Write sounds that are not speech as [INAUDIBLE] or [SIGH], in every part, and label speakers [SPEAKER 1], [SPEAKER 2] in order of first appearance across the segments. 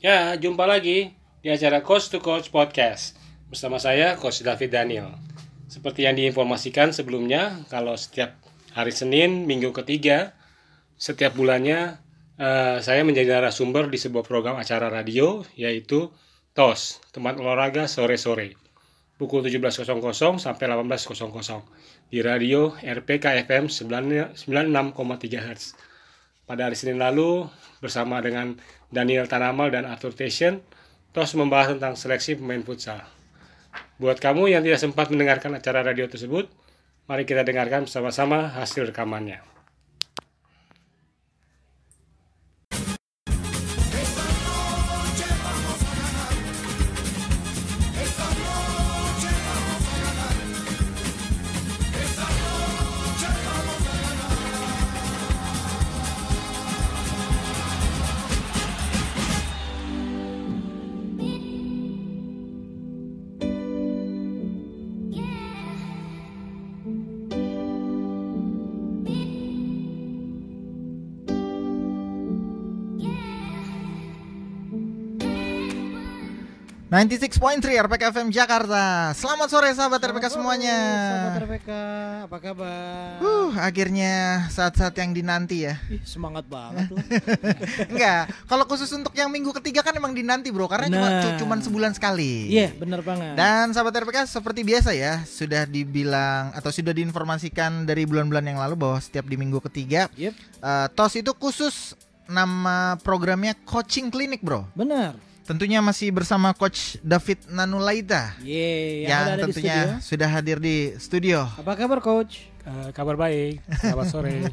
[SPEAKER 1] Ya, jumpa lagi di acara Coach to Coach Podcast bersama saya Coach David Daniel. Seperti yang diinformasikan sebelumnya, kalau setiap hari Senin, minggu ketiga, setiap bulannya eh, saya menjadi narasumber di sebuah program acara radio yaitu TOS, tempat olahraga sore-sore. Pukul 17.00 sampai 18.00 di radio RPK FM 96,3 Hz. Pada hari Senin lalu, bersama dengan Daniel Tanamal dan Arthur Tation, TOS membahas tentang seleksi pemain futsal. Buat kamu yang tidak sempat mendengarkan acara radio tersebut, mari kita dengarkan bersama-sama hasil rekamannya.
[SPEAKER 2] 96.3 RPK FM Jakarta. Selamat sore sahabat RPK semuanya.
[SPEAKER 3] Sahabat RPK, apa kabar?
[SPEAKER 2] Uh, akhirnya saat-saat yang dinanti ya.
[SPEAKER 3] Ih, semangat banget loh. [LAUGHS]
[SPEAKER 2] Enggak, kalau khusus untuk yang minggu ketiga kan emang dinanti, Bro, karena cuma
[SPEAKER 3] Nah.
[SPEAKER 2] cu- cuman sebulan sekali.
[SPEAKER 3] Iya, bener banget.
[SPEAKER 2] Dan sahabat RPK seperti biasa ya, sudah dibilang atau sudah diinformasikan dari bulan-bulan yang lalu bahwa setiap di minggu ketiga
[SPEAKER 3] Yep,
[SPEAKER 2] eh, TOS itu khusus nama programnya Coaching Clinic, Bro.
[SPEAKER 3] bener.
[SPEAKER 2] Tentunya masih bersama Coach David Nanulaita
[SPEAKER 3] Yeay, yang,
[SPEAKER 2] yang,
[SPEAKER 3] ada
[SPEAKER 2] tentunya sudah hadir di studio.
[SPEAKER 3] Apa kabar, Coach?
[SPEAKER 1] Eh, kabar baik, selamat sore.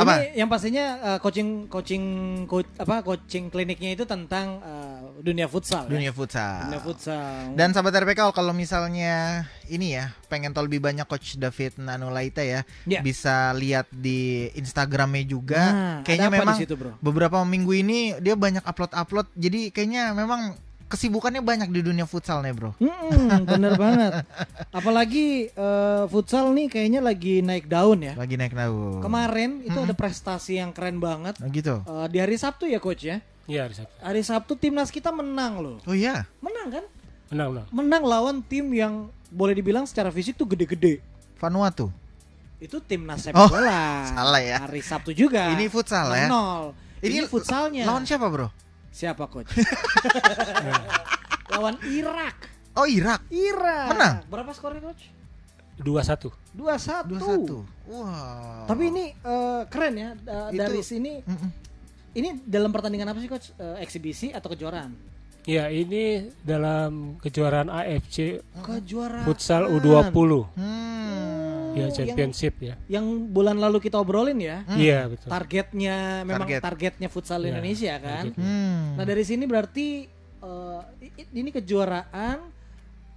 [SPEAKER 2] Apa?
[SPEAKER 3] Ini yang pastinya uh, coaching coaching coach, apa coaching kliniknya itu tentang uh, dunia futsal.
[SPEAKER 2] Dunia
[SPEAKER 3] ya?
[SPEAKER 2] futsal.
[SPEAKER 3] Dunia futsal.
[SPEAKER 2] Dan sahabat RPK kalau misalnya ini ya pengen tahu lebih banyak Coach David Nanulaita ya,
[SPEAKER 3] Ya.
[SPEAKER 2] bisa lihat di Instagramnya juga.
[SPEAKER 3] Nah,
[SPEAKER 2] kayaknya memang
[SPEAKER 3] situ, Bro?
[SPEAKER 2] beberapa minggu ini dia banyak upload-upload. Jadi kayaknya memang kesibukannya banyak di dunia futsal nih bro.
[SPEAKER 3] Mm-mm, [LAUGHS] bener banget. Apalagi uh, futsal nih kayaknya lagi naik daun ya.
[SPEAKER 2] Lagi naik daun.
[SPEAKER 3] Kemarin itu ada prestasi yang keren banget.
[SPEAKER 2] Oh gitu.
[SPEAKER 3] Uh, di hari Sabtu ya, Coach ya.
[SPEAKER 1] Iya, hari Sabtu.
[SPEAKER 3] Hari Sabtu timnas kita menang loh.
[SPEAKER 2] Oh iya.
[SPEAKER 3] Menang kan?
[SPEAKER 1] Menang, menang.
[SPEAKER 3] Menang lawan tim yang boleh dibilang secara fisik tuh gede-gede.
[SPEAKER 2] Vanuatu.
[SPEAKER 3] Itu timnas sepak
[SPEAKER 2] Oh,
[SPEAKER 3] bola. [LAUGHS]
[SPEAKER 2] salah ya.
[SPEAKER 3] Hari Sabtu juga.
[SPEAKER 2] Ini futsal ya.
[SPEAKER 3] Nol. Ini, futsalnya.
[SPEAKER 2] Lawan siapa bro?
[SPEAKER 3] siapa coach? [LAUGHS] [LAUGHS] lawan Irak.
[SPEAKER 2] Oh Irak.
[SPEAKER 3] Irak.
[SPEAKER 2] Menang?
[SPEAKER 3] Berapa skornya coach?
[SPEAKER 1] 2-1.
[SPEAKER 3] 2-1.
[SPEAKER 2] Dua satu. Wow.
[SPEAKER 3] Tapi ini eh, keren ya da-
[SPEAKER 2] Itu-
[SPEAKER 3] dari sini.
[SPEAKER 2] Mm-mm.
[SPEAKER 3] Ini dalam pertandingan apa sih coach? Eh, eksibisi atau kejuaraan?
[SPEAKER 1] Ya, ini dalam kejuaraan AFC
[SPEAKER 3] Kejuaraan.
[SPEAKER 1] Futsal U20.
[SPEAKER 2] Hmm.
[SPEAKER 1] Ya,
[SPEAKER 3] yang-
[SPEAKER 1] championship ya.
[SPEAKER 3] Yang bulan lalu kita obrolin ya.
[SPEAKER 1] Iya, betul.
[SPEAKER 3] Targetnya memang
[SPEAKER 2] Target.
[SPEAKER 3] targetnya futsal
[SPEAKER 1] Ya,
[SPEAKER 3] Indonesia kan.
[SPEAKER 1] targetnya.
[SPEAKER 2] Hmm.
[SPEAKER 3] Nah dari sini berarti eh, i- ini kejuaraan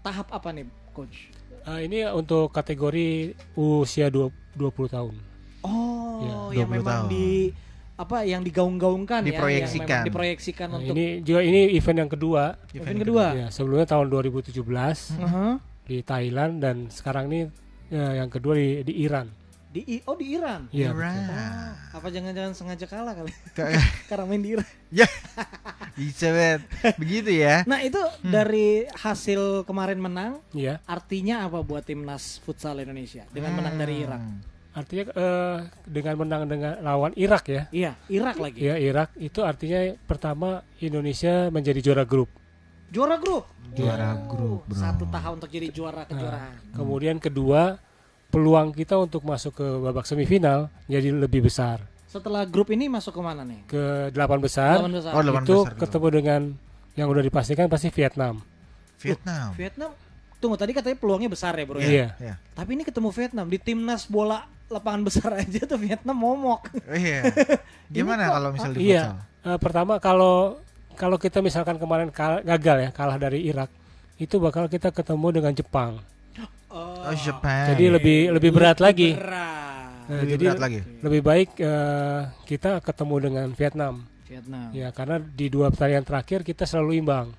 [SPEAKER 3] tahap apa nih coach?
[SPEAKER 1] Eh, ini untuk kategori usia 20, 20 tahun.
[SPEAKER 3] Oh
[SPEAKER 2] Ya,
[SPEAKER 3] yang
[SPEAKER 2] 20
[SPEAKER 3] memang
[SPEAKER 2] tahun.
[SPEAKER 3] di apa yang digaung-gaungkan ya,
[SPEAKER 2] Diproyeksikan.
[SPEAKER 3] memang diproyeksikan
[SPEAKER 1] Nah,
[SPEAKER 3] untuk
[SPEAKER 1] ini juga ini event yang kedua.
[SPEAKER 3] event kedua.
[SPEAKER 1] Ya, sebelumnya tahun 2017
[SPEAKER 3] Aha.
[SPEAKER 1] di Thailand dan sekarang ini ya, yang kedua di, di Iran.
[SPEAKER 3] Di I- oh di Iran.
[SPEAKER 1] Iya.
[SPEAKER 2] Iran.
[SPEAKER 3] Oh, apa jangan-jangan sengaja kalah kali? [LAUGHS] Karena main di Iran.
[SPEAKER 2] ya. Bisa bet. Begitu ya.
[SPEAKER 3] Nah itu dari hasil kemarin menang,
[SPEAKER 1] Iya.
[SPEAKER 3] artinya apa buat timnas futsal Indonesia dengan menang dari Irak?
[SPEAKER 1] Artinya eh, dengan menang dengan lawan Irak ya.
[SPEAKER 3] Iya, Irak lagi.
[SPEAKER 1] Ya Irak itu artinya pertama Indonesia menjadi juara grup.
[SPEAKER 3] Juara grup.
[SPEAKER 2] Juara
[SPEAKER 3] Wow,
[SPEAKER 2] grup, bro.
[SPEAKER 3] Satu tahun untuk jadi juara kejuaraan.
[SPEAKER 1] Kemudian kedua peluang kita untuk masuk ke babak semifinal jadi lebih besar.
[SPEAKER 3] Setelah grup ini masuk ke mana nih?
[SPEAKER 1] Ke delapan besar
[SPEAKER 3] Lawan besar.
[SPEAKER 2] Oh, delapan
[SPEAKER 1] itu
[SPEAKER 2] besar dulu.
[SPEAKER 1] ketemu dengan yang udah dipastikan pasti Vietnam.
[SPEAKER 2] Vietnam.
[SPEAKER 3] Vietnam. Tunggu tadi katanya peluangnya besar ya bro ya.
[SPEAKER 1] Iya.
[SPEAKER 2] Ya.
[SPEAKER 3] Tapi ini ketemu Vietnam di timnas bola lapangan besar [LAUGHS] aja tuh Vietnam momok.
[SPEAKER 2] Oh, iya. [LAUGHS] Gimana kalau misal di
[SPEAKER 1] Iya. Eh, pertama kalau kalau kita misalkan kemarin kal- gagal ya kalah dari Irak itu bakal kita ketemu dengan Jepang.
[SPEAKER 2] Oh, Jepang.
[SPEAKER 1] Jadi lebih lebih berat lagi.
[SPEAKER 3] Berat.
[SPEAKER 1] Nah,
[SPEAKER 2] lebih
[SPEAKER 1] jadi
[SPEAKER 2] berat lagi.
[SPEAKER 1] lebih baik eh, kita ketemu dengan Vietnam.
[SPEAKER 3] Vietnam.
[SPEAKER 1] Ya karena di dua pertandingan terakhir kita selalu imbang.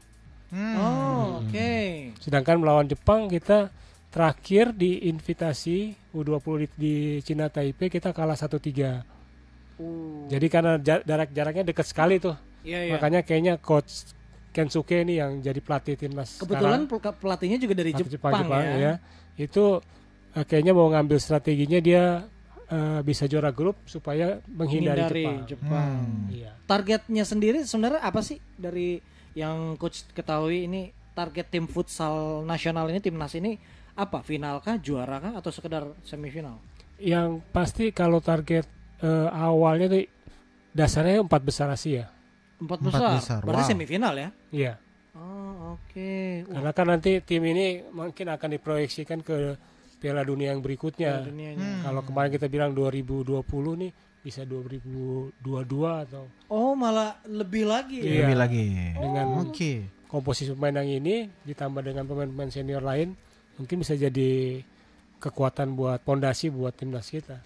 [SPEAKER 2] Hmm.
[SPEAKER 3] Oh, oke.
[SPEAKER 1] Sedangkan melawan Jepang kita terakhir di invitasi U20 di, di Cina Taipei kita kalah 1-3.
[SPEAKER 3] Uh.
[SPEAKER 1] Jadi karena ja- jarak-jaraknya dekat sekali tuh.
[SPEAKER 3] Iya, iya.
[SPEAKER 1] Makanya kayaknya coach Kensuke ini yang jadi pelatih timnas
[SPEAKER 3] Kebetulan
[SPEAKER 1] sekarang,
[SPEAKER 3] pel- pelatihnya juga dari
[SPEAKER 1] pelatih
[SPEAKER 3] Jepang, ya.
[SPEAKER 1] Itu eh, kayaknya mau ngambil strateginya dia eh, bisa juara grup supaya menghindari
[SPEAKER 3] Hindari
[SPEAKER 1] Jepang.
[SPEAKER 3] Jepang.
[SPEAKER 2] Hmm.
[SPEAKER 1] Iya.
[SPEAKER 3] Targetnya sendiri sebenarnya apa sih dari yang coach ketahui ini target tim futsal nasional ini timnas ini apa? Final kah, juara kah atau sekedar semifinal?
[SPEAKER 1] Yang pasti kalau target eh, awalnya tuh dasarnya empat besar Asia.
[SPEAKER 3] Empat
[SPEAKER 2] Empat
[SPEAKER 3] besar.
[SPEAKER 2] besar,
[SPEAKER 3] Berarti
[SPEAKER 2] wow.
[SPEAKER 3] semifinal ya?
[SPEAKER 1] Iya.
[SPEAKER 3] Oh, oke. Wah,
[SPEAKER 1] Karena kan nanti tim ini mungkin akan diproyeksikan ke Piala Dunia yang berikutnya.
[SPEAKER 2] Hmm.
[SPEAKER 1] Kalau kemarin kita bilang 2020 nih bisa 2022 atau
[SPEAKER 3] Oh, malah lebih lagi ya?
[SPEAKER 1] Iya.
[SPEAKER 2] Lebih lagi.
[SPEAKER 1] dengan
[SPEAKER 2] Oke.
[SPEAKER 1] komposisi pemain yang ini ditambah dengan pemain-pemain senior lain mungkin bisa jadi kekuatan buat pondasi buat timnas kita.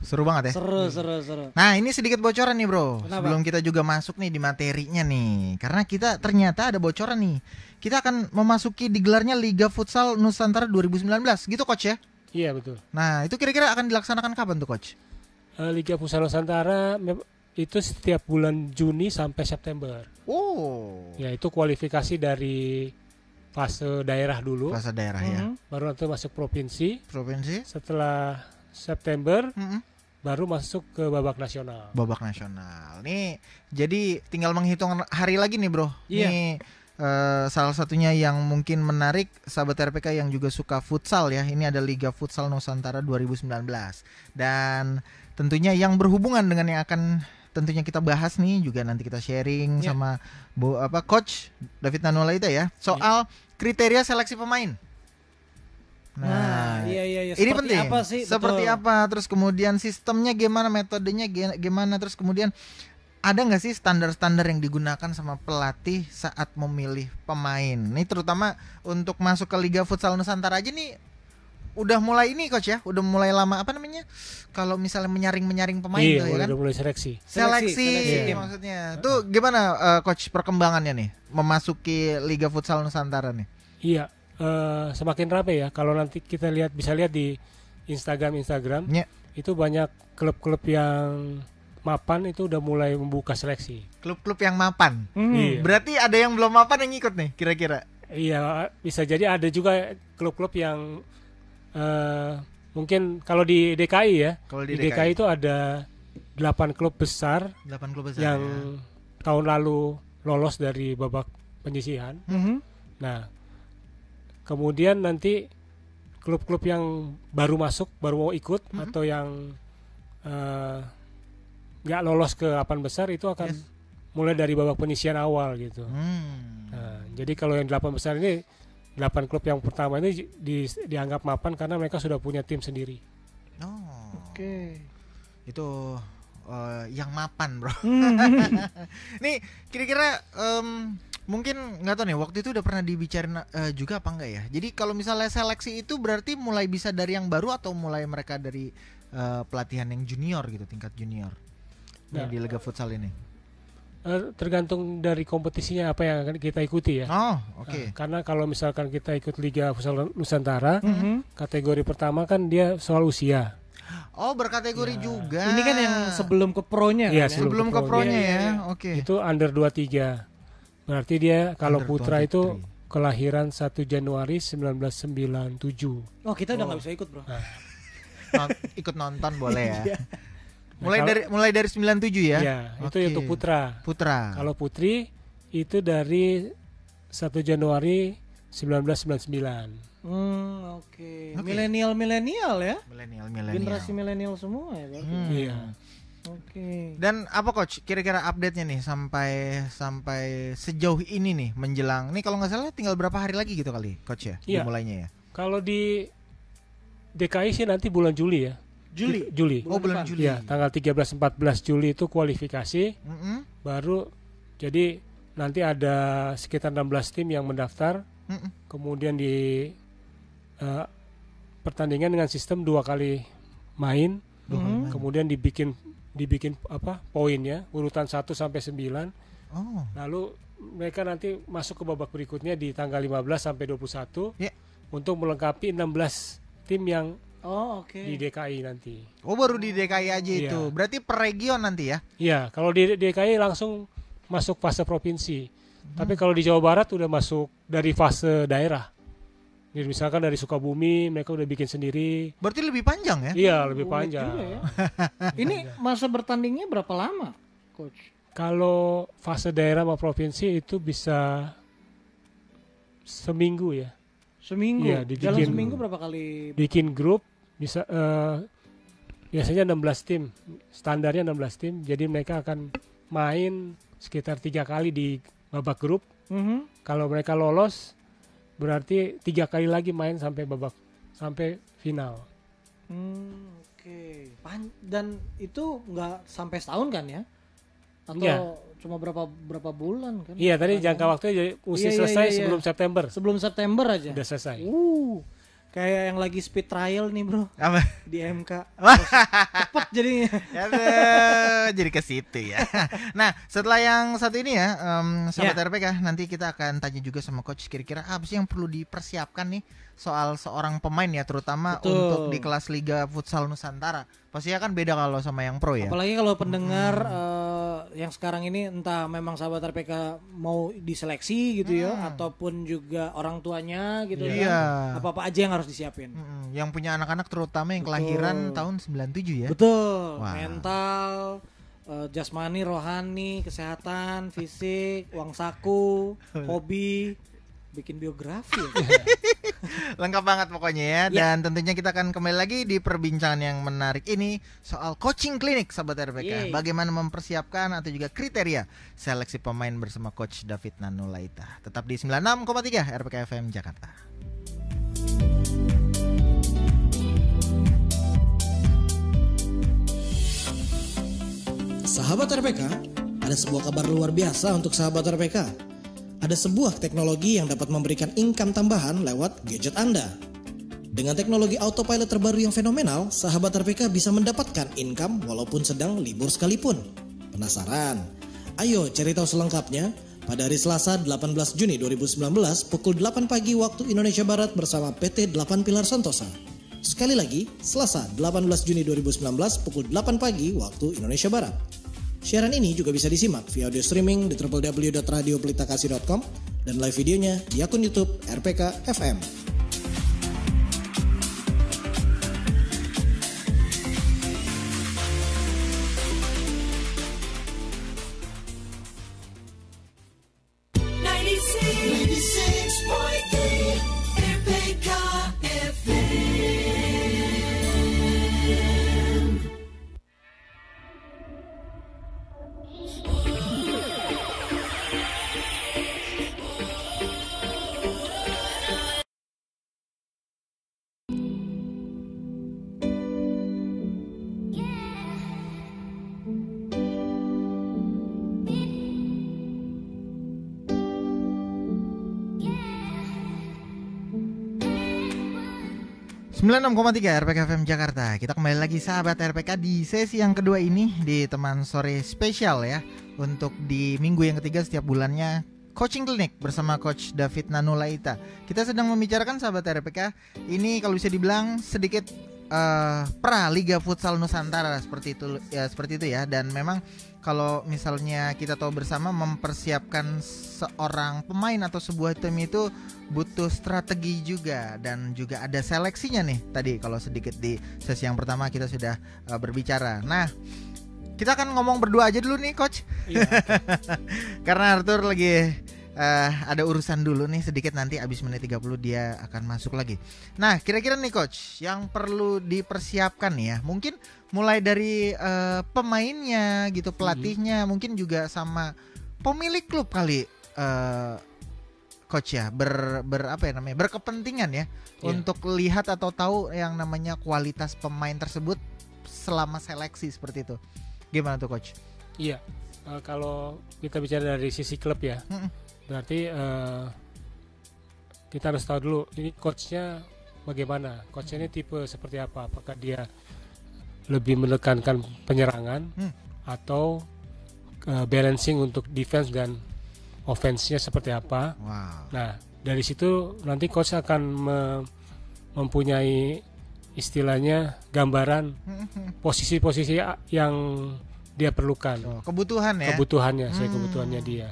[SPEAKER 2] Seru banget ya.
[SPEAKER 3] Seru, seru, seru.
[SPEAKER 2] Nah ini sedikit bocoran nih bro
[SPEAKER 3] Kenapa?
[SPEAKER 2] Sebelum kita juga masuk nih di materinya nih Karena kita ternyata ada bocoran nih Kita akan memasuki digelarnya Liga Futsal Nusantara 2019 Gitu coach ya
[SPEAKER 1] Iya betul.
[SPEAKER 2] Nah itu kira-kira akan dilaksanakan kapan tuh coach?
[SPEAKER 1] Eh, Liga Futsal Nusantara itu setiap bulan Juni sampai September.
[SPEAKER 2] Oh
[SPEAKER 1] Ya itu kualifikasi dari fase daerah dulu,
[SPEAKER 2] Bahasa daerah ya
[SPEAKER 3] Mhm.
[SPEAKER 1] baru nanti masuk provinsi.
[SPEAKER 2] Provinsi
[SPEAKER 1] Setelah September
[SPEAKER 2] Mm-mm.
[SPEAKER 1] baru masuk ke babak nasional.
[SPEAKER 2] Babak nasional Nih jadi tinggal menghitung hari lagi nih bro
[SPEAKER 3] Iya.
[SPEAKER 2] Nih eh, salah satunya yang mungkin menarik sahabat RPK yang juga suka futsal ya Ini ada Liga Futsal Nusantara 2019 Dan tentunya yang berhubungan dengan yang akan tentunya kita bahas nih juga nanti kita sharing
[SPEAKER 3] Ya.
[SPEAKER 2] sama Bu apa coach David Nanulaita ya soal kriteria seleksi pemain.
[SPEAKER 3] Nah, iya iya iya.
[SPEAKER 2] ini
[SPEAKER 3] Seperti
[SPEAKER 2] penting.
[SPEAKER 3] apa sih?
[SPEAKER 2] Seperti
[SPEAKER 3] Betul.
[SPEAKER 2] apa? Terus kemudian sistemnya gimana, metodenya gimana? Terus kemudian ada nggak sih standar-standar yang digunakan sama pelatih saat memilih pemain? Ini terutama untuk masuk ke Liga Futsal Nusantara aja nih udah mulai ini coach ya, udah mulai lama apa namanya? Kalau misalnya menyaring-menyaring pemain
[SPEAKER 1] iya,
[SPEAKER 2] tuh ya
[SPEAKER 1] udah,
[SPEAKER 2] kan?
[SPEAKER 1] udah mulai seleksi.
[SPEAKER 2] Seleksi,
[SPEAKER 3] Seleksi,
[SPEAKER 1] seleksi.
[SPEAKER 2] maksudnya. Tuh gimana eh, coach perkembangannya nih memasuki Liga Futsal Nusantara nih?
[SPEAKER 1] Iya, eh, semakin rapi ya. Kalau nanti kita lihat bisa lihat di Instagram Instagram
[SPEAKER 2] Ya.
[SPEAKER 1] itu banyak klub-klub yang mapan itu udah mulai membuka seleksi.
[SPEAKER 2] Klub-klub yang mapan.
[SPEAKER 3] Hmm.
[SPEAKER 1] Iya.
[SPEAKER 2] Berarti ada yang belum mapan yang ikut nih kira-kira.
[SPEAKER 1] Iya, bisa jadi ada juga klub-klub yang eh, mungkin kalau di DKI ya,
[SPEAKER 2] Kalau
[SPEAKER 1] di, DKI. itu ada 8 klub besar
[SPEAKER 2] 8 klub besar
[SPEAKER 1] yang
[SPEAKER 2] ya.
[SPEAKER 1] tahun lalu lolos dari babak penyisihan.
[SPEAKER 3] Mhm.
[SPEAKER 1] Nah, kemudian nanti klub-klub yang baru masuk, baru mau ikut
[SPEAKER 2] Mhm.
[SPEAKER 1] atau yang eh, nggak lolos ke delapan besar itu akan
[SPEAKER 2] Yes.
[SPEAKER 1] mulai dari babak penyisihan awal gitu.
[SPEAKER 2] Hmm.
[SPEAKER 1] Nah, jadi kalau yang delapan besar ini delapan klub yang pertama ini di- dianggap mapan karena mereka sudah punya tim sendiri.
[SPEAKER 2] Oh.
[SPEAKER 3] Oke.
[SPEAKER 2] Itu eh, yang mapan, Bro.
[SPEAKER 3] Hmm. [LAUGHS]
[SPEAKER 2] nih, kira-kira em, mungkin nggak tahu nih waktu itu udah pernah dibicarain eh, juga apa enggak ya. Jadi kalau misalnya seleksi itu berarti mulai bisa dari yang baru atau mulai mereka dari eh, pelatihan yang junior gitu, tingkat junior.
[SPEAKER 1] Nah.
[SPEAKER 2] di Liga Futsal ini.
[SPEAKER 1] Eh, tergantung dari kompetisinya apa yang akan kita ikuti ya.
[SPEAKER 2] Oh, oke.
[SPEAKER 1] Nah, karena kalau misalkan kita ikut Liga Futsal Nusantara,
[SPEAKER 3] Mhm.
[SPEAKER 1] kategori pertama kan dia soal usia.
[SPEAKER 2] Oh, berkategori
[SPEAKER 1] Ya.
[SPEAKER 2] juga.
[SPEAKER 3] Ini kan yang sebelum ke pro-nya
[SPEAKER 1] Iya,
[SPEAKER 3] kan ya?
[SPEAKER 1] sebelum
[SPEAKER 2] sebelum ke pro-nya
[SPEAKER 3] Iya, iya,
[SPEAKER 2] ya.
[SPEAKER 3] iya.
[SPEAKER 2] Oke.
[SPEAKER 1] Itu under 23. Berarti dia kalau
[SPEAKER 2] Under
[SPEAKER 1] putra itu
[SPEAKER 2] 23.
[SPEAKER 1] kelahiran 1 Januari 1997.
[SPEAKER 3] Oh, kita udah
[SPEAKER 2] Oh.
[SPEAKER 3] nggak bisa ikut, Bro.
[SPEAKER 2] Non- ikut nonton boleh ya. [LAUGHS]
[SPEAKER 3] Iya.
[SPEAKER 2] Mulai
[SPEAKER 1] Nah,
[SPEAKER 2] dari mulai dari 97 ya.
[SPEAKER 1] Ya, itu
[SPEAKER 2] Oke.
[SPEAKER 1] untuk putra.
[SPEAKER 2] Putra.
[SPEAKER 1] Kalau putri itu dari 1 Januari 1999.
[SPEAKER 3] Hmm, oke.
[SPEAKER 2] Oke.
[SPEAKER 3] Milenial-milenial ya?
[SPEAKER 2] milenial milenial.
[SPEAKER 3] Generasi milenial semua ya, berarti.
[SPEAKER 2] Hmm.
[SPEAKER 1] Iya.
[SPEAKER 3] Oke.
[SPEAKER 2] Dan apa coach kira-kira update-nya nih sampai sampai sejauh ini nih menjelang. Nih kalau nggak salah tinggal berapa hari lagi gitu kali coach ya
[SPEAKER 1] Iya.
[SPEAKER 2] dimulainya ya.
[SPEAKER 1] Kalau di DKI sih nanti bulan Juli ya.
[SPEAKER 3] Juli.
[SPEAKER 1] Juli.
[SPEAKER 2] Oh bulan
[SPEAKER 3] depan.
[SPEAKER 2] Juli.
[SPEAKER 1] Ya, tanggal 13 14 Juli itu kualifikasi
[SPEAKER 2] Mm-mm,
[SPEAKER 1] baru jadi nanti ada sekitar 16 tim yang mendaftar
[SPEAKER 2] mm-mm.
[SPEAKER 1] kemudian di eh, pertandingan dengan sistem dua kali main
[SPEAKER 3] Mhm.
[SPEAKER 2] main.
[SPEAKER 1] kemudian dibikin dibikin apa poinnya urutan 1 sampai 9
[SPEAKER 2] Oh.
[SPEAKER 1] lalu mereka nanti masuk ke babak berikutnya di tanggal 15 sampai 21
[SPEAKER 2] Ya.
[SPEAKER 1] untuk melengkapi 16 tim yang
[SPEAKER 3] Oh, oke.
[SPEAKER 1] di DKI nanti.
[SPEAKER 2] Oh baru di DKI aja
[SPEAKER 1] Iya.
[SPEAKER 2] itu. Berarti per region nanti ya?
[SPEAKER 1] Iya, kalau di DKI langsung masuk fase provinsi. Tapi kalau di Jawa Barat udah masuk dari fase daerah. Jadi misalkan dari Sukabumi mereka udah bikin sendiri.
[SPEAKER 2] Berarti lebih panjang ya?
[SPEAKER 1] Iya, lebih
[SPEAKER 3] Unik
[SPEAKER 1] panjang.
[SPEAKER 3] juga ya. Ini masa bertandingnya berapa lama, coach?
[SPEAKER 1] Kalau fase daerah sama provinsi itu bisa seminggu ya.
[SPEAKER 3] Seminggu.
[SPEAKER 1] Iya,
[SPEAKER 3] Dalam
[SPEAKER 1] dibikin-
[SPEAKER 3] seminggu berapa kali?
[SPEAKER 1] Bikin grup bisa eh, biasanya 16 tim. Standarnya 16 tim. Jadi mereka akan main sekitar tiga kali di babak grup.
[SPEAKER 3] Mhm.
[SPEAKER 1] Kalau mereka lolos berarti tiga kali lagi main sampai babak sampai final.
[SPEAKER 3] Hmm, oke. Pan- Dan itu nggak sampai setahun kan ya? Atau
[SPEAKER 1] Iya.
[SPEAKER 3] cuma berapa berapa bulan kan?
[SPEAKER 1] Iya tadi jangka waktunya jadi
[SPEAKER 3] Iya, iya,
[SPEAKER 1] selesai
[SPEAKER 3] iya, iya.
[SPEAKER 1] sebelum September.
[SPEAKER 3] sebelum September aja.
[SPEAKER 1] Udah selesai.
[SPEAKER 3] Uh, kayak yang lagi speed trial nih bro
[SPEAKER 2] Apa?
[SPEAKER 3] di MK. Cepet jadinya.
[SPEAKER 2] Aduh, jadi ke situ ya. Nah, setelah yang satu ini ya, em, sahabat RPK, nanti kita akan tanya juga sama coach kira-kira apa sih yang perlu dipersiapkan nih soal seorang pemain ya, terutama
[SPEAKER 3] Betul.
[SPEAKER 2] untuk di kelas Liga Futsal Nusantara. Pastinya kan beda kalau sama yang pro ya.
[SPEAKER 3] Apalagi kalau pendengar eh, yang sekarang ini entah memang sahabat RPK mau diseleksi gitu ya ataupun juga orang tuanya gitu
[SPEAKER 2] Iya.
[SPEAKER 3] kan. Apa-apa aja yang harus disiapin.
[SPEAKER 2] Mm-mm, yang punya anak-anak terutama yang kelahiran
[SPEAKER 3] Betul.
[SPEAKER 2] tahun 97 ya.
[SPEAKER 3] Betul.
[SPEAKER 2] Wah.
[SPEAKER 3] Mental, eh, jasmani, rohani, kesehatan, fisik, uang saku, [LAUGHS] hobi, bikin biografi. ya. [LAUGHS]
[SPEAKER 2] Lengkap banget pokoknya ya. Dan tentunya kita akan kembali lagi di perbincangan yang menarik ini soal coaching klinik sahabat RPK.
[SPEAKER 3] Yeay.
[SPEAKER 2] Bagaimana mempersiapkan atau juga kriteria seleksi pemain bersama coach David Nanulaita. Tetap di 96,3 RPK FM Jakarta.
[SPEAKER 4] Sahabat RPK, ada sebuah kabar luar biasa untuk sahabat RPK. Ada sebuah teknologi yang dapat memberikan income tambahan lewat gadget Anda. Dengan teknologi autopilot terbaru yang fenomenal, sahabat RPK bisa mendapatkan income walaupun sedang libur sekalipun. Penasaran? Ayo cari tahu selengkapnya pada hari Selasa 18 Juni 2019 pukul 8 pagi waktu Indonesia Barat bersama PT 8 Pilar Santosa. Sekali lagi, Selasa 18 Juni 2019 pukul 8 pagi waktu Indonesia Barat. Siaran ini juga bisa disimak via audio streaming di www.radiopelitakasih.com dan live videonya di akun YouTube RPK FM.
[SPEAKER 2] 96,3 RPK FM Jakarta. Kita kembali lagi sahabat RPK di sesi yang kedua ini di teman sore spesial ya untuk di minggu yang ketiga setiap bulannya coaching klinik bersama coach David Nanulaita. Kita sedang membicarakan sahabat RPK ini kalau bisa dibilang sedikit eh, pra Liga Futsal Nusantara seperti itu ya seperti itu ya dan memang kalau misalnya kita tahu bersama mempersiapkan seorang pemain atau sebuah tim itu butuh strategi juga dan juga ada seleksinya nih tadi kalau sedikit di sesi yang pertama kita sudah uh, berbicara. Nah, kita akan ngomong berdua aja dulu nih coach.
[SPEAKER 1] Iya, [LAUGHS]
[SPEAKER 2] Karena Arthur lagi uh, ada urusan dulu nih sedikit nanti abis menit 30 dia akan masuk lagi. Nah, kira-kira nih coach yang perlu dipersiapkan nih ya. Mungkin mulai dari uh, pemainnya gitu, pelatihnya, mungkin juga sama pemilik klub kali uh, coach ya ber, ber apa ya namanya berkepentingan ya
[SPEAKER 1] Iya.
[SPEAKER 2] untuk lihat atau tahu yang namanya kualitas pemain tersebut selama seleksi seperti itu. Gimana tuh coach?
[SPEAKER 1] Iya. Eh, kalau kita bicara dari sisi klub ya,
[SPEAKER 2] Mm-mm.
[SPEAKER 1] Berarti eh, kita harus tahu dulu ini coachnya bagaimana. Coachnya ini tipe seperti apa? Apakah dia lebih menekankan penyerangan
[SPEAKER 2] Hmm.
[SPEAKER 1] atau eh, balancing untuk defense dan offense-nya seperti apa?
[SPEAKER 2] Wow.
[SPEAKER 1] Nah, dari situ nanti coach akan me- mempunyai istilahnya gambaran posisi-posisi a- yang dia perlukan
[SPEAKER 2] Oh, kebutuhan ya.
[SPEAKER 1] kebutuhannya saya
[SPEAKER 2] Hmm.
[SPEAKER 1] kebutuhannya dia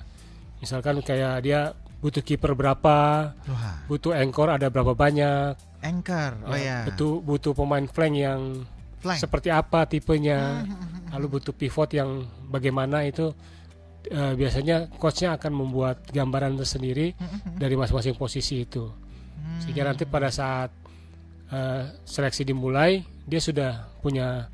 [SPEAKER 1] misalkan kayak dia butuh kiper berapa
[SPEAKER 2] Wah,
[SPEAKER 1] butuh anchor ada berapa banyak
[SPEAKER 2] anchor. Oh ya.
[SPEAKER 1] butuh butuh pemain flank yang
[SPEAKER 2] Flank.
[SPEAKER 1] seperti apa tipenya
[SPEAKER 2] Hmm,
[SPEAKER 1] lalu butuh pivot yang bagaimana itu eh, biasanya coachnya akan membuat gambaran tersendiri
[SPEAKER 2] Hmm,
[SPEAKER 1] dari masing-masing posisi itu sehingga nanti pada saat eh, seleksi dimulai dia sudah punya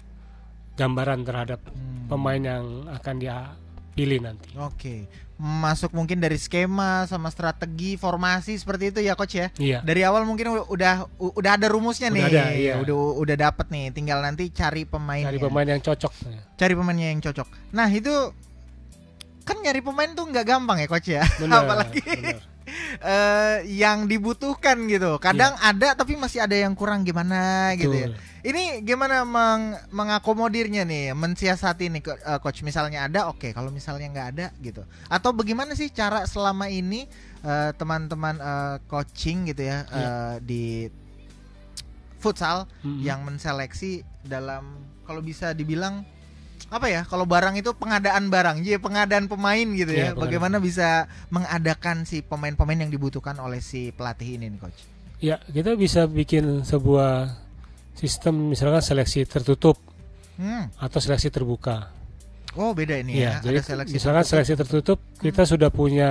[SPEAKER 1] gambaran terhadap
[SPEAKER 2] Hmm.
[SPEAKER 1] pemain yang akan dia pilih nanti
[SPEAKER 2] Oke. Masuk mungkin dari skema sama strategi formasi seperti itu ya coach ya.
[SPEAKER 1] iya
[SPEAKER 2] Dari awal mungkin udah udah ada rumusnya
[SPEAKER 1] Udah
[SPEAKER 2] nih.
[SPEAKER 1] ada, iya.
[SPEAKER 2] Udah udah dapat nih, tinggal nanti cari pemainnya.
[SPEAKER 1] cari pemain yang cocok
[SPEAKER 2] Cari pemainnya yang cocok. Nah, itu kan nyari pemain tuh nggak gampang ya coach ya.
[SPEAKER 1] Benar, [LAUGHS]
[SPEAKER 2] Apalagi
[SPEAKER 1] benar.
[SPEAKER 2] Eh, yang dibutuhkan gitu. Kadang ada tapi masih ada yang kurang gimana gitu ya.
[SPEAKER 1] Betul.
[SPEAKER 2] Ini gimana meng mengakomodirnya nih, mensiasati nih eh, coach misalnya ada oke, kalau misalnya nggak ada gitu. Atau bagaimana sih cara selama ini eh, teman-teman eh, coaching gitu ya
[SPEAKER 1] Iya.
[SPEAKER 2] eh, di futsal
[SPEAKER 1] Mm-mm.
[SPEAKER 2] yang menseleksi dalam kalau bisa dibilang apa ya kalau barang itu pengadaan barang jadi pengadaan pemain gitu ya
[SPEAKER 1] Iya, pengadaan.
[SPEAKER 2] bagaimana bisa mengadakan si pemain-pemain yang dibutuhkan oleh si pelatih ini nih coach
[SPEAKER 1] ya kita bisa bikin sebuah sistem misalkan seleksi tertutup
[SPEAKER 2] hmm.
[SPEAKER 1] atau seleksi terbuka
[SPEAKER 2] oh beda ini
[SPEAKER 1] Iya,
[SPEAKER 2] ya
[SPEAKER 1] jadi
[SPEAKER 2] ada seleksi
[SPEAKER 1] misalkan
[SPEAKER 2] tertutup.
[SPEAKER 1] seleksi tertutup kita sudah punya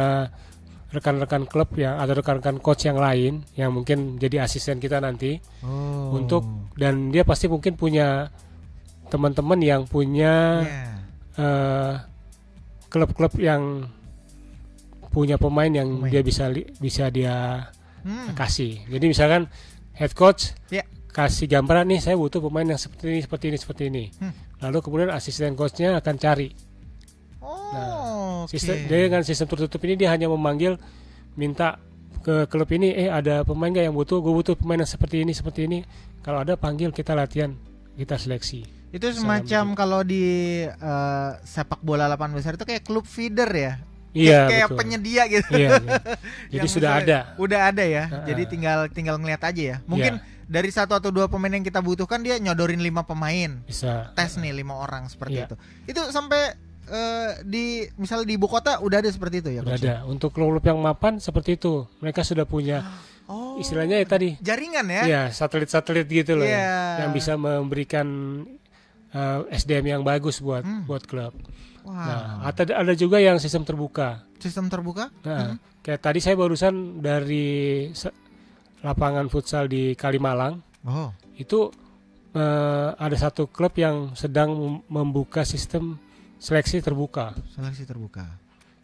[SPEAKER 1] rekan-rekan klub yang atau rekan-rekan coach yang lain yang mungkin jadi asisten kita nanti
[SPEAKER 2] oh.
[SPEAKER 1] untuk dan dia pasti mungkin punya teman-teman yang punya
[SPEAKER 2] Iya.
[SPEAKER 1] eh, klub-klub yang punya pemain yang
[SPEAKER 2] Pemain.
[SPEAKER 1] dia bisa bisa dia
[SPEAKER 2] Hmm.
[SPEAKER 1] kasih. Jadi misalkan head coach
[SPEAKER 2] Ya.
[SPEAKER 1] kasih gambaran nih saya butuh pemain yang seperti ini seperti ini seperti ini.
[SPEAKER 2] Hmm.
[SPEAKER 1] Lalu kemudian asisten coachnya akan cari.
[SPEAKER 2] oh
[SPEAKER 1] Nah,
[SPEAKER 2] oke.
[SPEAKER 1] Sistem dengan sistem tertutup ini dia hanya memanggil minta ke klub ini eh ada pemain nggak yang butuh gue butuh pemain yang seperti ini seperti ini kalau ada panggil kita latihan kita seleksi
[SPEAKER 2] itu semacam kalau di eh, sepak bola lapangan besar itu kayak klub feeder ya
[SPEAKER 1] iya
[SPEAKER 2] kayak
[SPEAKER 1] betul
[SPEAKER 2] penyedia gitu
[SPEAKER 1] iya, iya. [LAUGHS] jadi sudah ada
[SPEAKER 2] Udah ada ya.
[SPEAKER 1] Ha-ha.
[SPEAKER 2] Jadi tinggal tinggal ngeliat aja ya. Mungkin
[SPEAKER 1] Iya.
[SPEAKER 2] dari satu atau dua pemain yang kita butuhkan dia nyodorin lima pemain.
[SPEAKER 1] bisa
[SPEAKER 2] Tes nih lima orang seperti
[SPEAKER 1] Iya.
[SPEAKER 2] itu. Itu sampai eh, di misalnya di ibu kota udah ada seperti itu ya.
[SPEAKER 1] Udah
[SPEAKER 2] Coach?
[SPEAKER 1] ada untuk klub yang mapan seperti itu mereka sudah punya
[SPEAKER 2] Oh.
[SPEAKER 1] istilahnya ya tadi
[SPEAKER 2] jaringan ya.
[SPEAKER 1] ya satelit-satelit gitu loh ya,
[SPEAKER 2] Iya.
[SPEAKER 1] yang bisa memberikan eh, SDM yang bagus buat
[SPEAKER 2] Hmm.
[SPEAKER 1] buat klub.
[SPEAKER 2] Wah.
[SPEAKER 1] Nah, ada ada juga yang sistem terbuka.
[SPEAKER 2] Sistem terbuka?
[SPEAKER 1] Nah,
[SPEAKER 2] Hmm.
[SPEAKER 1] kayak tadi saya barusan dari lapangan futsal di Kalimalang
[SPEAKER 2] Oh.
[SPEAKER 1] itu eh, ada satu klub yang sedang mem- membuka sistem seleksi terbuka.
[SPEAKER 2] Seleksi terbuka.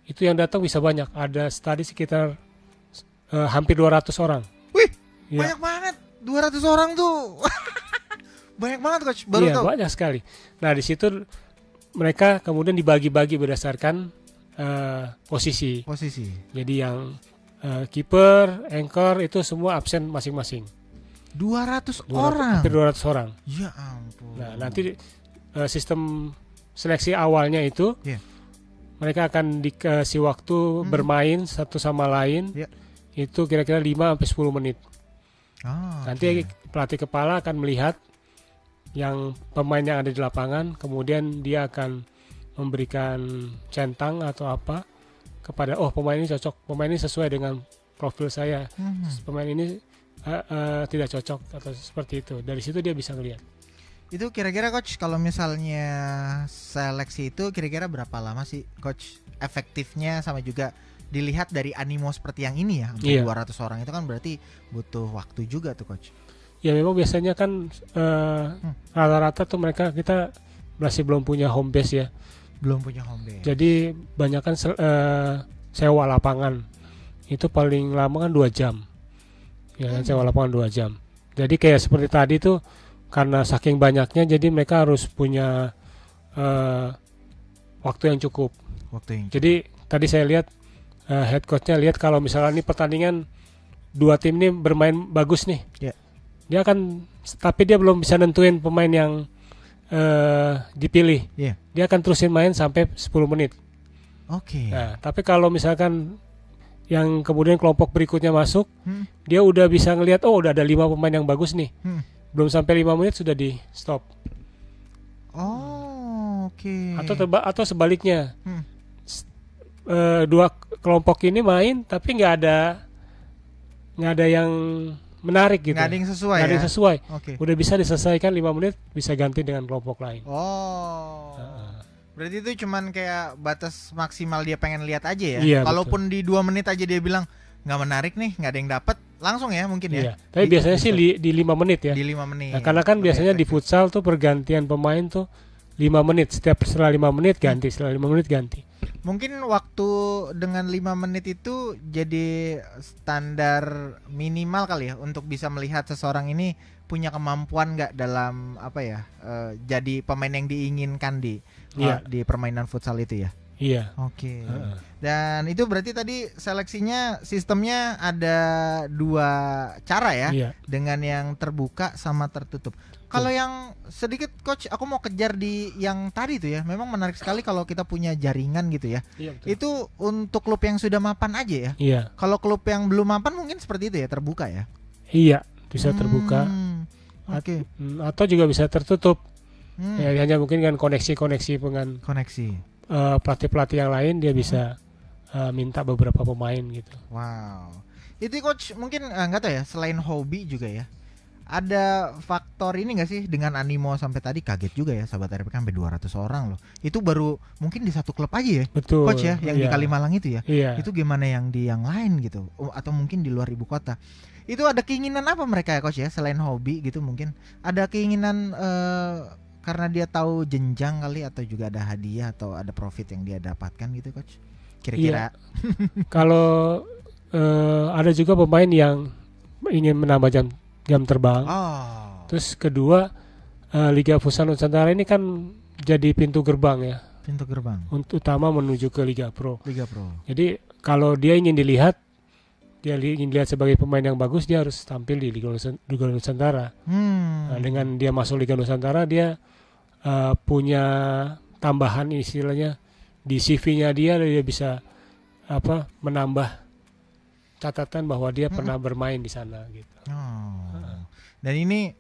[SPEAKER 1] Itu yang datang bisa banyak. Ada tadi sekitar eh, hampir 200 orang.
[SPEAKER 2] Wih,
[SPEAKER 1] Iya.
[SPEAKER 2] banyak banget. 200 orang tuh. [LAUGHS] banyak banget coach. Baru
[SPEAKER 1] iya,
[SPEAKER 2] tahu.
[SPEAKER 1] banyak sekali. Nah, di situ mereka kemudian dibagi-bagi berdasarkan eh, posisi.
[SPEAKER 2] Posisi.
[SPEAKER 1] Jadi yang eh, kiper, anchor itu semua absen masing-masing.
[SPEAKER 2] 200
[SPEAKER 1] 200
[SPEAKER 2] orang.
[SPEAKER 1] Hampir 200 orang.
[SPEAKER 2] Ya ampun.
[SPEAKER 1] Nah, nanti eh, sistem seleksi awalnya itu
[SPEAKER 2] Iya.
[SPEAKER 1] mereka akan dikasih waktu
[SPEAKER 2] Hmm.
[SPEAKER 1] bermain satu sama lain.
[SPEAKER 2] Iya.
[SPEAKER 1] Itu kira-kira 5 sampai 10 menit.
[SPEAKER 2] Ah,
[SPEAKER 1] Nanti
[SPEAKER 2] oke.
[SPEAKER 1] pelatih kepala akan melihat yang pemain yang ada di lapangan, kemudian dia akan memberikan centang atau apa kepada oh pemain ini cocok, pemain ini sesuai dengan profil saya,
[SPEAKER 2] Mhm.
[SPEAKER 1] pemain ini eh, eh, tidak cocok atau seperti itu. Dari situ dia bisa ngelihat.
[SPEAKER 2] Itu kira-kira coach kalau misalnya seleksi itu kira-kira berapa lama sih coach efektifnya sama juga dilihat dari animo seperti yang ini ya sampai
[SPEAKER 1] Iya.
[SPEAKER 2] 200 orang itu kan berarti butuh waktu juga tuh coach.
[SPEAKER 1] Ya memang biasanya kan eh, rata-rata tuh mereka kita masih belum punya home base ya.
[SPEAKER 2] Belum punya home base.
[SPEAKER 1] Jadi banyak kan sewa lapangan itu paling lama kan dua jam. Ya kan sewa lapangan dua jam. Jadi kayak seperti tadi tuh karena saking banyaknya jadi mereka harus punya eh, waktu yang cukup.
[SPEAKER 2] Waktu yang
[SPEAKER 1] Jadi tadi saya lihat eh, head coachnya lihat kalau misalnya ini pertandingan dua tim ini bermain bagus nih.
[SPEAKER 2] Ya.
[SPEAKER 1] Dia akan tapi dia belum bisa nentuin pemain yang eh, dipilih.
[SPEAKER 2] Iya.
[SPEAKER 1] Dia akan terusin main sampai 10 menit.
[SPEAKER 2] Oke.
[SPEAKER 1] Nah, tapi kalau misalkan yang kemudian kelompok berikutnya masuk,
[SPEAKER 2] Hmm.
[SPEAKER 1] dia udah bisa ngelihat oh udah ada lima pemain yang bagus nih.
[SPEAKER 2] Hmm.
[SPEAKER 1] belum sampai lima menit sudah di stop
[SPEAKER 2] Oh, oke.
[SPEAKER 1] atau terba- atau sebaliknya
[SPEAKER 2] Hmm.
[SPEAKER 1] Eh, dua kelompok ini main tapi nggak ada nggak ada yang menarik gitu
[SPEAKER 2] nggak ada yang sesuai
[SPEAKER 1] Nggak ada
[SPEAKER 2] ya.
[SPEAKER 1] yang sesuai
[SPEAKER 2] Oke.
[SPEAKER 1] udah bisa diselesaikan lima menit bisa ganti dengan kelompok lain
[SPEAKER 2] Oh.
[SPEAKER 1] Heeh.
[SPEAKER 2] Berarti itu cuman kayak batas maksimal dia pengen lihat aja ya.
[SPEAKER 1] Iya,
[SPEAKER 2] Kalaupun di dua menit aja dia bilang nggak menarik nih, nggak ada yang dapat, langsung ya mungkin ya.
[SPEAKER 1] Iya. Tapi
[SPEAKER 2] Di-
[SPEAKER 1] biasanya sih li- di lima menit ya.
[SPEAKER 2] di lima menit.
[SPEAKER 1] Nah, karena kan biasanya di futsal tuh pergantian pemain tuh lima menit. Setiap setelah lima menit ganti, setelah lima menit ganti.
[SPEAKER 2] mungkin waktu dengan lima menit itu jadi standar minimal kali ya untuk bisa melihat seseorang ini punya kemampuan nggak dalam apa ya eh, jadi pemain yang diinginkan di
[SPEAKER 1] Iya.
[SPEAKER 2] eh, di permainan futsal itu ya.
[SPEAKER 1] Iya.
[SPEAKER 2] Oke.
[SPEAKER 1] Heeh.
[SPEAKER 2] Dan itu berarti tadi seleksinya sistemnya ada dua cara ya,
[SPEAKER 1] Iya.
[SPEAKER 2] dengan yang terbuka sama tertutup. Kalau yang sedikit coach, aku mau kejar di yang tadi tuh ya. Memang menarik sekali kalau kita punya jaringan gitu ya.
[SPEAKER 1] Iya betul.
[SPEAKER 2] Itu untuk klub yang sudah mapan aja ya.
[SPEAKER 1] Iya.
[SPEAKER 2] Kalau klub yang belum mapan mungkin seperti itu ya, terbuka ya.
[SPEAKER 1] Iya, bisa terbuka
[SPEAKER 2] Hmm, Oke.
[SPEAKER 1] Hmm, atau juga bisa tertutup.
[SPEAKER 2] Hmm,
[SPEAKER 1] Ya, hanya mungkin dengan koneksi-koneksi dengan
[SPEAKER 2] Koneksi.
[SPEAKER 1] eh, pelatih-pelatih yang lain dia bisa eh, minta beberapa pemain gitu.
[SPEAKER 2] Wow. Itu coach mungkin eh, nggak tahu ya, selain hobi juga ya. Ada faktor ini nggak sih dengan animo sampai tadi kaget juga ya sahabat RPK sampai 200 orang loh. Itu baru mungkin di satu klub aja ya.
[SPEAKER 1] Betul.
[SPEAKER 2] Coach ya yang di
[SPEAKER 1] iya.
[SPEAKER 2] Kalimalang itu ya.
[SPEAKER 1] Iya.
[SPEAKER 2] Itu gimana yang di yang lain gitu Oh, atau mungkin di luar ibu kota. Itu ada keinginan apa mereka ya coach ya selain hobi gitu mungkin ada keinginan eh, karena dia tahu jenjang kali atau juga ada hadiah atau ada profit yang dia dapatkan gitu coach. Kira-kira
[SPEAKER 1] Kalau eh, ada juga pemain yang ingin menambah jam jam terbang.
[SPEAKER 2] Oh.
[SPEAKER 1] Terus kedua eh, Liga Futsal Nusantara ini kan jadi pintu gerbang ya,
[SPEAKER 2] pintu gerbang
[SPEAKER 1] untuk utama menuju ke Liga Pro.
[SPEAKER 2] Liga Pro.
[SPEAKER 1] Jadi kalau dia ingin dilihat, dia li- ingin dilihat sebagai pemain yang bagus, dia harus tampil di Liga, Nusa- Liga Nusantara.
[SPEAKER 2] Hmm.
[SPEAKER 1] Nah, dengan dia masuk Liga Nusantara, dia eh, punya tambahan istilahnya di CV-nya dia, dia bisa apa menambah catatan bahwa dia
[SPEAKER 2] Mm-mm.
[SPEAKER 1] pernah bermain di sana gitu.
[SPEAKER 2] Oh. Dan ini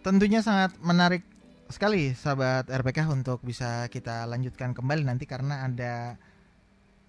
[SPEAKER 2] tentunya sangat menarik sekali sahabat RPK untuk bisa kita lanjutkan kembali nanti karena ada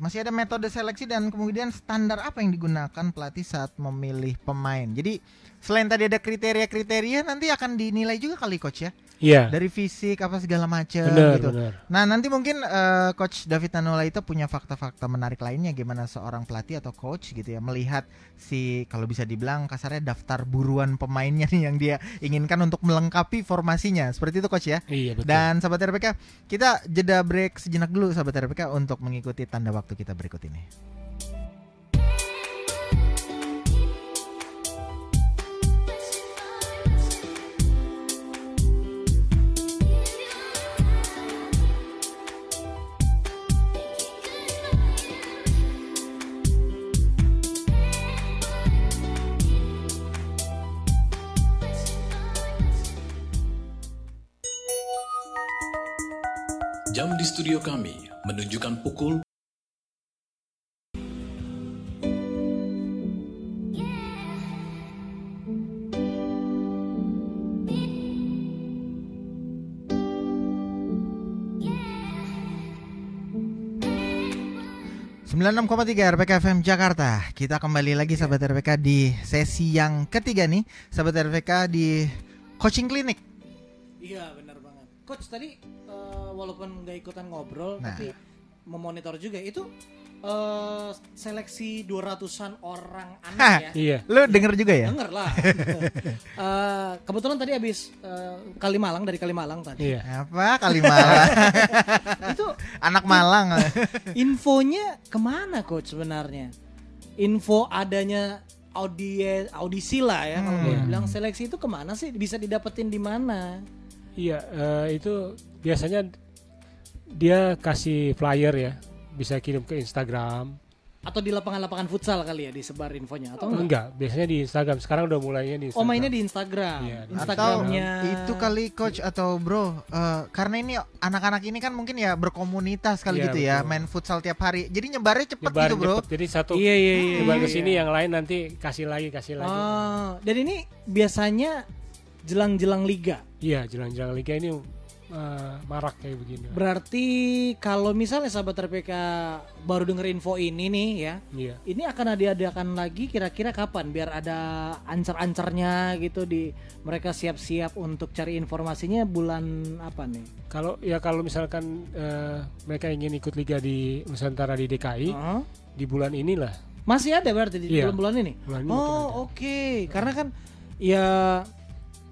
[SPEAKER 2] masih ada metode seleksi dan kemudian standar apa yang digunakan pelatih saat memilih pemain. Jadi selain tadi ada kriteria-kriteria nanti akan dinilai juga kali coach ya
[SPEAKER 1] Iya,
[SPEAKER 2] dari fisik apa segala macam gitu.
[SPEAKER 1] benar.
[SPEAKER 2] Nah nanti mungkin eh, coach David Nanola itu punya fakta-fakta menarik lainnya gimana seorang pelatih atau coach gitu ya melihat si kalau bisa dibilang kasarnya daftar buruan pemainnya nih yang dia inginkan untuk melengkapi formasinya seperti itu coach ya.
[SPEAKER 1] Iya betul.
[SPEAKER 2] Dan sahabat RPK kita jeda break sejenak dulu sahabat RPK untuk mengikuti tanda waktu kita berikut ini.
[SPEAKER 5] Jam di studio kami menunjukkan pukul
[SPEAKER 2] Sembilan 96,3 RPK FM Jakarta. Kita kembali lagi sahabat RPK di sesi yang ketiga nih, sahabat RPK di coaching klinik.
[SPEAKER 3] Iya benar. Coach tadi eh, walaupun nggak ikutan ngobrol
[SPEAKER 2] Nah.
[SPEAKER 3] tapi memonitor juga itu eh, seleksi 200-an orang anak ya.
[SPEAKER 1] Iya.
[SPEAKER 2] Lu denger juga ya?
[SPEAKER 3] Denger lah. [LAUGHS] Eh, kebetulan tadi habis eh, Kalimalang dari Kalimalang tadi.
[SPEAKER 1] Iya.
[SPEAKER 2] Apa Kalimalang? [LAUGHS]
[SPEAKER 3] Itu
[SPEAKER 2] Anak Malang. [LAUGHS]
[SPEAKER 3] infonya ke mana coach sebenarnya? Info adanya audie audisi lah ya kalau
[SPEAKER 2] Hmm.
[SPEAKER 3] boleh bilang seleksi itu ke mana sih bisa didapetin di mana?
[SPEAKER 1] Iya, eh, itu biasanya dia kasih flyer ya, bisa kirim ke Instagram.
[SPEAKER 3] Atau di lapangan-lapangan futsal kali ya disebar infonya atau
[SPEAKER 1] Oh,
[SPEAKER 3] enggak?
[SPEAKER 1] enggak, biasanya di Instagram. Sekarang udah mulainya di Instagram.
[SPEAKER 3] Oh mainnya di Instagram.
[SPEAKER 1] Iya, di
[SPEAKER 3] Instagramnya.
[SPEAKER 2] Itu kali coach atau bro, eh, karena ini anak-anak ini kan mungkin ya berkomunitas kali
[SPEAKER 1] Iya,
[SPEAKER 2] gitu ya,
[SPEAKER 1] betul.
[SPEAKER 2] main futsal tiap hari. Jadi nyebarnya cepet
[SPEAKER 1] Nyebar
[SPEAKER 2] gitu bro.
[SPEAKER 1] cepet. Jadi satu
[SPEAKER 3] Iya iya iya.
[SPEAKER 1] nyebar
[SPEAKER 3] iya,
[SPEAKER 1] ke sini
[SPEAKER 3] iya.
[SPEAKER 1] yang lain nanti kasih lagi, kasih lagi.
[SPEAKER 3] Oh, dan ini biasanya jelang-jelang liga.
[SPEAKER 1] Iya, jelang-jelang liga ini eh, marak kayak begini.
[SPEAKER 3] Berarti kalau misalnya sahabat RPK baru denger info ini nih ya,
[SPEAKER 1] Iya.
[SPEAKER 3] ini akan diadakan lagi kira-kira kapan biar ada ancer-ancernya gitu di mereka siap-siap untuk cari informasinya bulan apa nih?
[SPEAKER 1] Kalau ya kalau misalkan eh, mereka ingin ikut liga di Nusantara di DKI
[SPEAKER 3] Hah?
[SPEAKER 1] di bulan inilah.
[SPEAKER 3] Masih ada berarti di
[SPEAKER 1] Iya.
[SPEAKER 3] bulan-bulan ini?
[SPEAKER 1] Bulan ini.
[SPEAKER 3] Oh, oke. Karena kan ya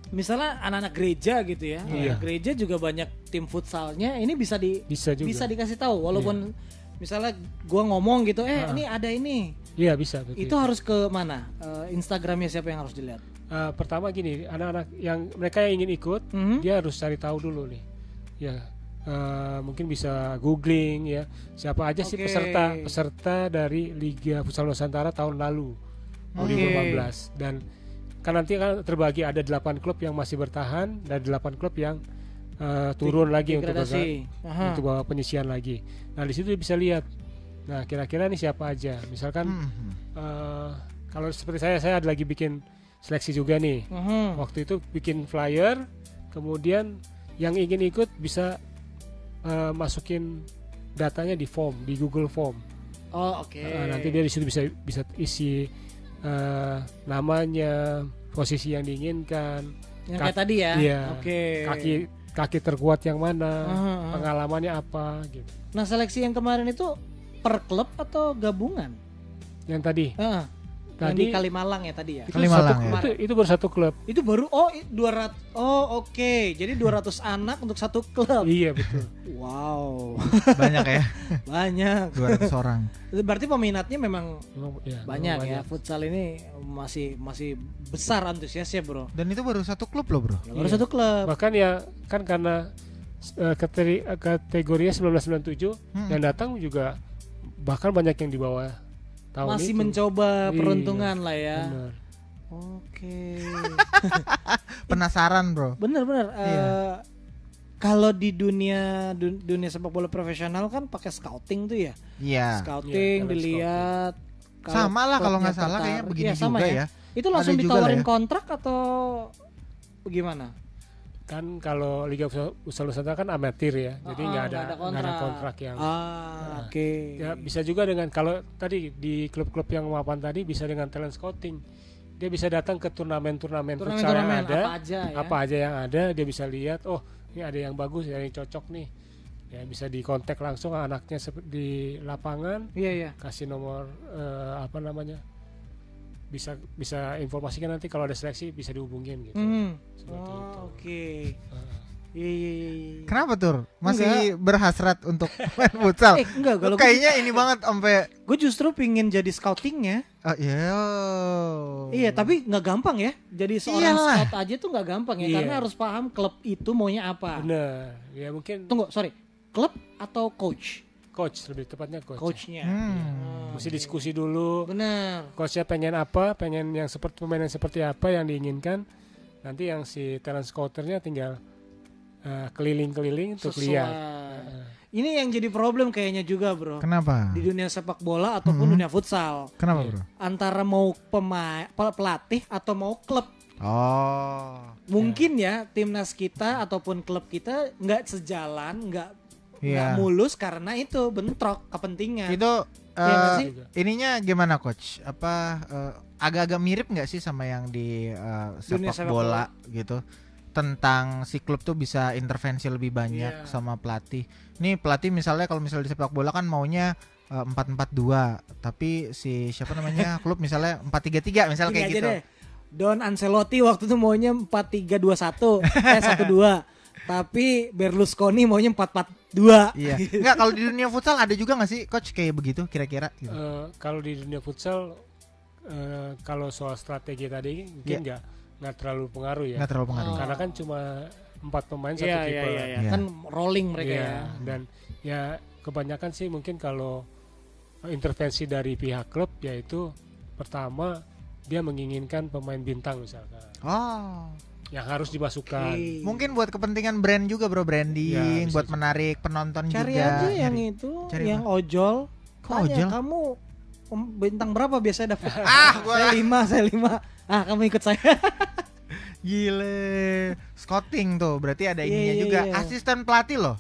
[SPEAKER 3] misalnya anak-anak gereja gitu ya.
[SPEAKER 1] Iya.
[SPEAKER 3] Gereja juga banyak tim futsalnya. Ini bisa di
[SPEAKER 1] Bisa juga.
[SPEAKER 3] bisa dikasih tahu walaupun misalnya gua ngomong gitu, eh
[SPEAKER 1] Ah.
[SPEAKER 3] ini ada ini.
[SPEAKER 1] Iya, bisa betul.
[SPEAKER 3] Itu harus ke mana? Eh, Instagramnya siapa yang harus dilihat?
[SPEAKER 1] Eh, pertama gini, anak-anak yang mereka yang ingin ikut,
[SPEAKER 3] Mhm.
[SPEAKER 1] dia harus cari tahu dulu nih. Ya, eh, mungkin bisa googling ya, siapa aja sih
[SPEAKER 3] Oke.
[SPEAKER 1] peserta peserta dari Liga Futsal Nusantara tahun lalu 2015 dan kan nanti kan terbagi ada 8 klub yang masih bertahan dan 8 klub yang eh, turun lagi untuk bawa- untuk bawa penyisian lagi. Nah di situ bisa lihat. Nah kira-kira nih siapa aja. Misalkan
[SPEAKER 2] Hmm.
[SPEAKER 1] eh, kalau seperti saya saya ada lagi bikin seleksi juga nih.
[SPEAKER 3] Mhm.
[SPEAKER 1] Waktu itu bikin flyer, kemudian yang ingin ikut bisa eh, masukin datanya di form di Google Form.
[SPEAKER 3] Oh, oke.
[SPEAKER 1] Eh, nanti dia di situ bisa bisa isi eh, namanya, posisi yang diinginkan,
[SPEAKER 3] yang kayak tadi ya.
[SPEAKER 1] iya,
[SPEAKER 3] Oke.
[SPEAKER 1] kaki kaki terkuat yang mana,
[SPEAKER 3] Aha, aha.
[SPEAKER 1] pengalamannya apa gitu.
[SPEAKER 3] Nah, seleksi yang kemarin itu per klub atau gabungan?
[SPEAKER 1] Yang tadi,
[SPEAKER 3] Heeh. Yang
[SPEAKER 1] Tadi-
[SPEAKER 3] di Kalimalang ya tadi ya.
[SPEAKER 1] itu
[SPEAKER 2] Kalimalang
[SPEAKER 1] satu,
[SPEAKER 2] ya?
[SPEAKER 1] itu, itu baru satu klub.
[SPEAKER 3] Itu baru oh i- 200 oh oke. Jadi 200 anak untuk satu klub.
[SPEAKER 1] Iya betul.
[SPEAKER 3] Wow.
[SPEAKER 2] Banyak ya, [LAUGHS]
[SPEAKER 3] Banyak.
[SPEAKER 2] 200 orang.
[SPEAKER 3] Berarti peminatnya memang
[SPEAKER 1] ya,
[SPEAKER 3] banyak ya. Futsal ini masih masih besar antusiasnya, Bro.
[SPEAKER 2] Dan itu baru satu klub loh bro.
[SPEAKER 3] Ya, baru
[SPEAKER 1] Iya.
[SPEAKER 3] satu klub.
[SPEAKER 1] Bahkan ya kan karena kateri- eh, kategorinya 1997
[SPEAKER 2] Hmm.
[SPEAKER 1] yang datang juga bahkan banyak yang di bawah tahun
[SPEAKER 3] Masih
[SPEAKER 1] itu.
[SPEAKER 3] mencoba
[SPEAKER 1] Iya,
[SPEAKER 3] peruntungan lah ya.
[SPEAKER 1] Benar.
[SPEAKER 3] Oke. [LAUGHS]
[SPEAKER 2] Penasaran bro.
[SPEAKER 3] Bener-bener.
[SPEAKER 2] Iya.
[SPEAKER 3] eh, kalau di dunia dun- dunia sepak bola profesional kan pakai scouting tuh ya.
[SPEAKER 2] Iya.
[SPEAKER 3] Scouting
[SPEAKER 1] Iya, talent
[SPEAKER 3] dilihat.
[SPEAKER 2] Sama lah kalau nggak salah kayaknya begini
[SPEAKER 3] Iya, sama
[SPEAKER 2] juga ya.
[SPEAKER 3] Itu langsung
[SPEAKER 2] Ada
[SPEAKER 3] ditawarin
[SPEAKER 2] ya.
[SPEAKER 3] kontrak atau bagaimana?
[SPEAKER 1] Kan kalau Liga Futsal Nusantara kan amatir ya. Jadi
[SPEAKER 3] Ah,
[SPEAKER 1] nggak ada
[SPEAKER 3] nggak
[SPEAKER 1] nggak ada kontrak yang
[SPEAKER 3] Ah, oke.
[SPEAKER 1] ya bisa juga dengan kalau tadi di klub-klub yang mapan tadi bisa dengan talent scouting. Dia bisa datang ke turnamen-turnamen futsal yang ada.
[SPEAKER 3] apa aja ya.
[SPEAKER 1] apa aja yang ada dia bisa lihat oh ini ada yang bagus ada yang cocok nih ya bisa dikontak langsung anaknya di lapangan
[SPEAKER 3] Iya, iya.
[SPEAKER 1] kasih nomor eh, apa namanya bisa bisa informasikan nanti kalau ada seleksi bisa dihubungin gitu
[SPEAKER 3] Hmm.
[SPEAKER 1] Seperti itu.
[SPEAKER 3] Oh, oke.
[SPEAKER 1] Heeh.
[SPEAKER 3] Iya, iya, iya, iya.
[SPEAKER 2] Kenapa tur? Masih berhasrat untuk [LAUGHS] main futsal?
[SPEAKER 3] Eh, enggak, kalau
[SPEAKER 2] kayaknya ini banget sampai
[SPEAKER 3] gue justru pingin jadi scoutingnya.
[SPEAKER 2] oh, iya.
[SPEAKER 3] Iya, tapi nggak gampang ya. Jadi seorang
[SPEAKER 2] Iyalah.
[SPEAKER 3] scout aja tuh nggak gampang ya,
[SPEAKER 1] Iya.
[SPEAKER 3] karena harus paham klub itu maunya apa.
[SPEAKER 1] bener ya mungkin
[SPEAKER 3] Tunggu, sorry, klub atau coach?
[SPEAKER 1] Coach lebih tepatnya coach
[SPEAKER 3] Coachnya.
[SPEAKER 2] Hmm.
[SPEAKER 1] mesti diskusi dulu
[SPEAKER 3] Bener.
[SPEAKER 1] coachnya pengen apa pengen yang seperti pemain yang seperti apa yang diinginkan nanti yang si talent scouternya tinggal eh, keliling-keliling untuk lihat
[SPEAKER 3] Ini yang jadi problem kayaknya juga, bro.
[SPEAKER 2] Kenapa?
[SPEAKER 3] Di dunia sepak bola ataupun
[SPEAKER 2] Hmm.
[SPEAKER 3] dunia futsal.
[SPEAKER 2] Kenapa
[SPEAKER 1] Iya.
[SPEAKER 2] bro?
[SPEAKER 3] Antara mau pemain, pelatih atau mau klub.
[SPEAKER 2] Oh.
[SPEAKER 3] Mungkin ya timnas kita ataupun klub kita nggak sejalan, nggak nggak
[SPEAKER 2] Iya.
[SPEAKER 3] mulus karena itu bentrok kepentingan.
[SPEAKER 2] Itu eh,
[SPEAKER 3] sih?
[SPEAKER 2] ininya gimana coach? Apa eh, agak-agak mirip nggak sih sama yang di
[SPEAKER 3] Dunia
[SPEAKER 2] sepak
[SPEAKER 3] sepak
[SPEAKER 2] bola gitu? Tentang si klub tuh bisa intervensi lebih banyak
[SPEAKER 3] Iya.
[SPEAKER 2] sama pelatih. Nih pelatih misalnya kalau misalnya di sepak bola kan maunya empat empat dua, tapi si siapa namanya [LAUGHS] klub misalnya empat tiga tiga misalnya kayak gitu.
[SPEAKER 3] deh. Don Ancelotti waktu itu maunya 4-3-2-1 eh 1-2. [LAUGHS] Tapi Berlusconi maunya 4-4-2.
[SPEAKER 2] Iya. Enggak kalau di dunia futsal ada juga nggak sih coach kayak begitu kira-kira gitu.
[SPEAKER 1] Eh, kalau di dunia futsal eh, kalau soal strategi tadi mungkin
[SPEAKER 2] Iya.
[SPEAKER 1] nggak nggak terlalu pengaruh ya
[SPEAKER 2] Nggak terlalu pengaruh.
[SPEAKER 3] Oh.
[SPEAKER 1] karena kan cuma empat pemain satu
[SPEAKER 3] Iya,
[SPEAKER 1] kiper
[SPEAKER 3] iya, iya, iya.
[SPEAKER 2] Iya.
[SPEAKER 3] Kan rolling mereka
[SPEAKER 1] Iya,
[SPEAKER 3] ya.
[SPEAKER 1] dan ya kebanyakan sih mungkin kalau intervensi dari pihak klub yaitu pertama dia menginginkan pemain bintang misalkan
[SPEAKER 2] Oh.
[SPEAKER 1] Yang harus dimasukkan
[SPEAKER 3] Oke.
[SPEAKER 2] Mungkin buat kepentingan brand juga bro branding,
[SPEAKER 1] Ya, bisa
[SPEAKER 2] buat
[SPEAKER 1] juga.
[SPEAKER 2] menarik penonton
[SPEAKER 3] Cari
[SPEAKER 2] juga.
[SPEAKER 3] aja yang
[SPEAKER 2] Nyari.
[SPEAKER 3] itu,
[SPEAKER 2] Cari
[SPEAKER 3] yang ojol.
[SPEAKER 2] Kok
[SPEAKER 3] Tanya,
[SPEAKER 2] ojol?
[SPEAKER 3] Kamu um, bintang berapa biasanya dapat? [LAUGHS]
[SPEAKER 2] Ah, gua
[SPEAKER 3] saya lima, saya lima. Ah, kamu ikut saya.
[SPEAKER 2] Gile. Scouting tuh, berarti ada
[SPEAKER 3] Iya,
[SPEAKER 2] ininya
[SPEAKER 3] iya,
[SPEAKER 2] juga.
[SPEAKER 3] iya.
[SPEAKER 2] Asisten pelatih loh.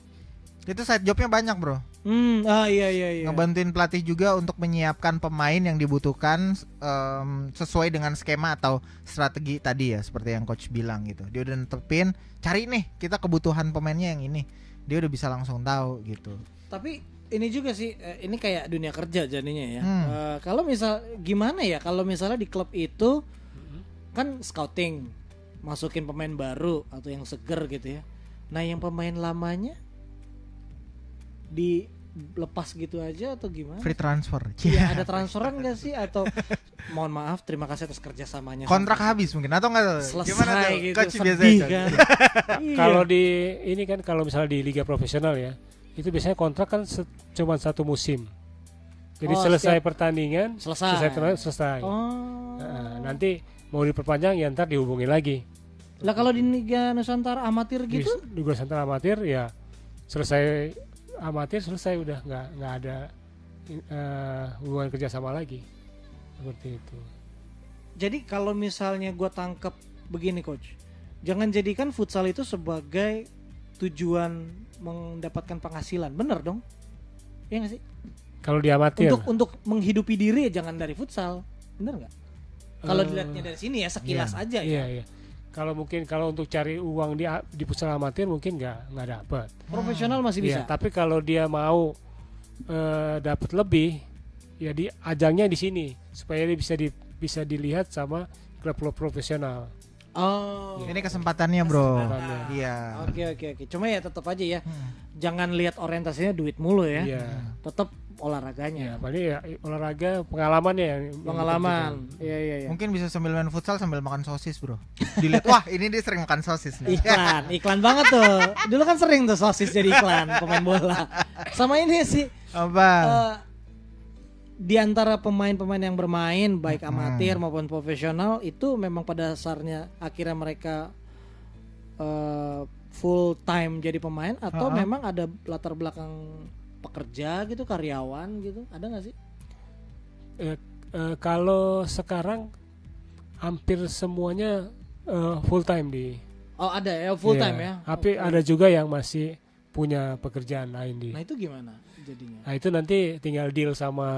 [SPEAKER 2] Itu side jobnya banyak bro.
[SPEAKER 3] Hmm, ah iya iya iya.
[SPEAKER 2] Ngebantuin pelatih juga untuk menyiapkan pemain yang dibutuhkan em, sesuai dengan skema atau strategi tadi ya, seperti yang coach bilang gitu. Dia udah netepin, cari nih kita kebutuhan pemainnya yang ini. Dia udah bisa langsung tahu gitu.
[SPEAKER 3] Tapi ini juga sih, eh, ini kayak dunia kerja jadinya ya.
[SPEAKER 2] Hmm.
[SPEAKER 3] Eh, kalau misal gimana ya, kalau misalnya di klub itu kan scouting, masukin pemain baru atau yang seger gitu ya. Nah yang pemain lamanya dilepas gitu aja atau gimana?
[SPEAKER 2] Free transfer.
[SPEAKER 3] Iya,
[SPEAKER 2] Iya.
[SPEAKER 3] ada [LAUGHS] transferan gak sih atau mohon maaf terima kasih atas kerjasamanya
[SPEAKER 2] Kontrak habis mungkin atau enggak
[SPEAKER 3] selesai
[SPEAKER 2] Gimana tuh?
[SPEAKER 3] gitu
[SPEAKER 2] Coach biasanya,
[SPEAKER 3] kan Iya. [LAUGHS]
[SPEAKER 1] Kalau di ini kan kalau misalnya di liga profesional ya, itu biasanya kontrak kan se- cuma satu musim. Jadi
[SPEAKER 3] Oh,
[SPEAKER 1] selesai
[SPEAKER 3] setiap-
[SPEAKER 1] pertandingan,
[SPEAKER 3] Selesai.
[SPEAKER 1] selesai selesai.
[SPEAKER 3] oh
[SPEAKER 1] Nah, nanti mau diperpanjang ya ntar dihubungi lagi.
[SPEAKER 3] lah kalau di Liga Nusantara amatir
[SPEAKER 1] Di,
[SPEAKER 3] gitu
[SPEAKER 1] di Liga Nusantara amatir ya selesai amatir selesai udah nggak nggak ada eh, hubungan kerjasama lagi. Seperti itu.
[SPEAKER 3] jadi kalau misalnya gua tangkep begini coach. Jangan jadikan futsal itu sebagai tujuan mendapatkan penghasilan. Bener dong. Iya gak sih?
[SPEAKER 1] Kalau di amatir,
[SPEAKER 3] untuk untuk menghidupi diri ya jangan dari futsal. Bener nggak? Kalau
[SPEAKER 1] Eh,
[SPEAKER 3] dilihatnya dari sini ya sekilas
[SPEAKER 2] iya.
[SPEAKER 3] aja
[SPEAKER 1] iya
[SPEAKER 3] ya
[SPEAKER 1] iya. Kalau mungkin kalau untuk cari uang di di futsal amatir mungkin nggak nggak dapat.
[SPEAKER 3] profesional masih bisa
[SPEAKER 1] Iya, tapi kalau dia mau eh, dapat lebih, ya di ajangnya di sini supaya dia bisa di bisa dilihat sama klub-klub profesional.
[SPEAKER 3] Oh
[SPEAKER 2] Ini kesempatannya bro.
[SPEAKER 1] Kesempatannya.
[SPEAKER 2] Iya.
[SPEAKER 3] Oke oke oke. Cuma ya tetap aja ya.
[SPEAKER 2] Hmm.
[SPEAKER 3] Jangan lihat orientasinya duit mulu ya.
[SPEAKER 1] Iya.
[SPEAKER 3] Tetap
[SPEAKER 1] Ya,
[SPEAKER 3] olahraganya.
[SPEAKER 1] paling ya olahraga pengalamannya yang yang
[SPEAKER 3] Pengalaman.
[SPEAKER 1] ditunjukkan.
[SPEAKER 3] Iya iya iya.
[SPEAKER 2] Mungkin bisa sambil main futsal sambil makan sosis bro. Dilihat wah ini dia sering makan sosis nih.
[SPEAKER 3] Iklan, iklan banget tuh. Dulu kan sering tuh sosis jadi iklan pemain bola. [LAUGHS] Sama ini sih
[SPEAKER 2] Apa?
[SPEAKER 3] eh, di antara pemain-pemain yang bermain baik
[SPEAKER 2] Hmm.
[SPEAKER 3] amatir maupun profesional itu memang pada dasarnya akhirnya mereka eh, full time jadi pemain atau
[SPEAKER 2] Ha-ha.
[SPEAKER 3] memang ada latar belakang pekerja gitu karyawan gitu ada nggak sih
[SPEAKER 1] Eh, eh, kalau sekarang hampir semuanya eh, full time di
[SPEAKER 3] oh ada ya full
[SPEAKER 1] Iya.
[SPEAKER 3] time ya
[SPEAKER 1] Tapi
[SPEAKER 3] Oke.
[SPEAKER 1] ada juga yang masih punya pekerjaan lain di.
[SPEAKER 3] nah itu gimana jadinya
[SPEAKER 1] Nah itu nanti tinggal deal sama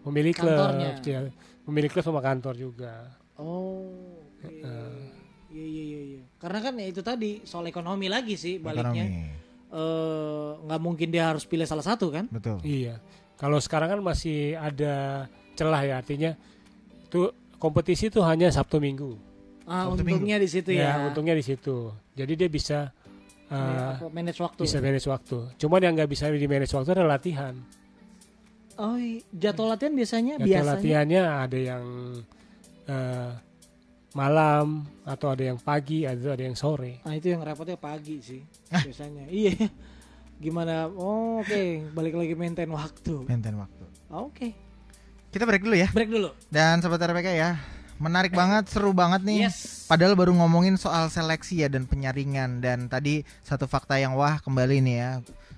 [SPEAKER 1] pemilik klub,
[SPEAKER 3] Kantornya.
[SPEAKER 1] ya. pemilik klub sama kantor juga.
[SPEAKER 3] oh oke.
[SPEAKER 1] Eh.
[SPEAKER 3] iya iya iya iya karena kan ya itu tadi soal ekonomi lagi sih baliknya
[SPEAKER 2] Ekonomi.
[SPEAKER 3] Eh, nggak mungkin dia harus pilih salah satu kan
[SPEAKER 2] Betul.
[SPEAKER 1] Iya. Kalau sekarang kan masih ada celah ya artinya tuh kompetisi tuh hanya Sabtu Minggu.
[SPEAKER 3] ah
[SPEAKER 2] Sabtu
[SPEAKER 3] untungnya di situ ya,
[SPEAKER 1] Ya, untungnya di situ. Jadi dia bisa Eh,
[SPEAKER 3] apa, manage waktu
[SPEAKER 1] bisa manage waktu. Cuman yang nggak bisa di manage waktu adalah latihan.
[SPEAKER 3] oh iya. jadwal latihan biasanya
[SPEAKER 1] Jadwal
[SPEAKER 3] biasanya
[SPEAKER 1] latihannya ada yang eh, malam atau ada yang pagi, ada ada yang sore.
[SPEAKER 3] nah itu yang repotnya pagi sih biasanya [LAUGHS] iya gimana oh, oke balik lagi maintain waktu
[SPEAKER 2] Maintain waktu.
[SPEAKER 3] oke
[SPEAKER 2] Kita break dulu ya.
[SPEAKER 3] break dulu
[SPEAKER 2] Dan sobat RPK ya, menarik banget, seru banget nih.
[SPEAKER 3] yes
[SPEAKER 2] Padahal baru ngomongin soal seleksi ya dan penyaringan dan tadi satu fakta yang wah kembali nih ya.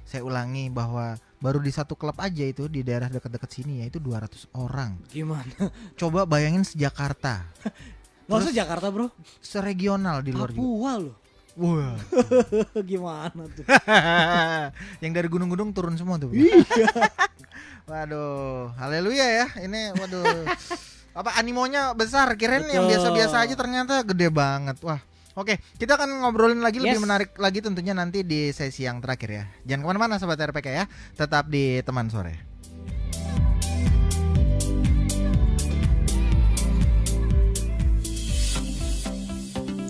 [SPEAKER 2] Saya ulangi bahwa baru di satu klub aja itu di daerah dekat-dekat sini ya itu 200 orang.
[SPEAKER 3] gimana [LAUGHS]
[SPEAKER 2] Coba bayangin sejakarta, [LAUGHS]
[SPEAKER 3] nggak usah Jakarta bro
[SPEAKER 2] seregional di luar juga.
[SPEAKER 3] Papua loh
[SPEAKER 2] Wah. [LAUGHS]
[SPEAKER 3] gimana tuh
[SPEAKER 2] yang dari gunung-gunung turun semua tuh. waduh, haleluya ya. Ini waduh. Apa animonya besar, kirain yang biasa-biasa aja ternyata gede banget. Wah. Oke, kita akan ngobrolin lagi lebih
[SPEAKER 3] Yes.
[SPEAKER 2] menarik lagi tentunya nanti di sesi yang terakhir ya. Jangan ke mana-mana sobat RPK ya, tetap di teman sore.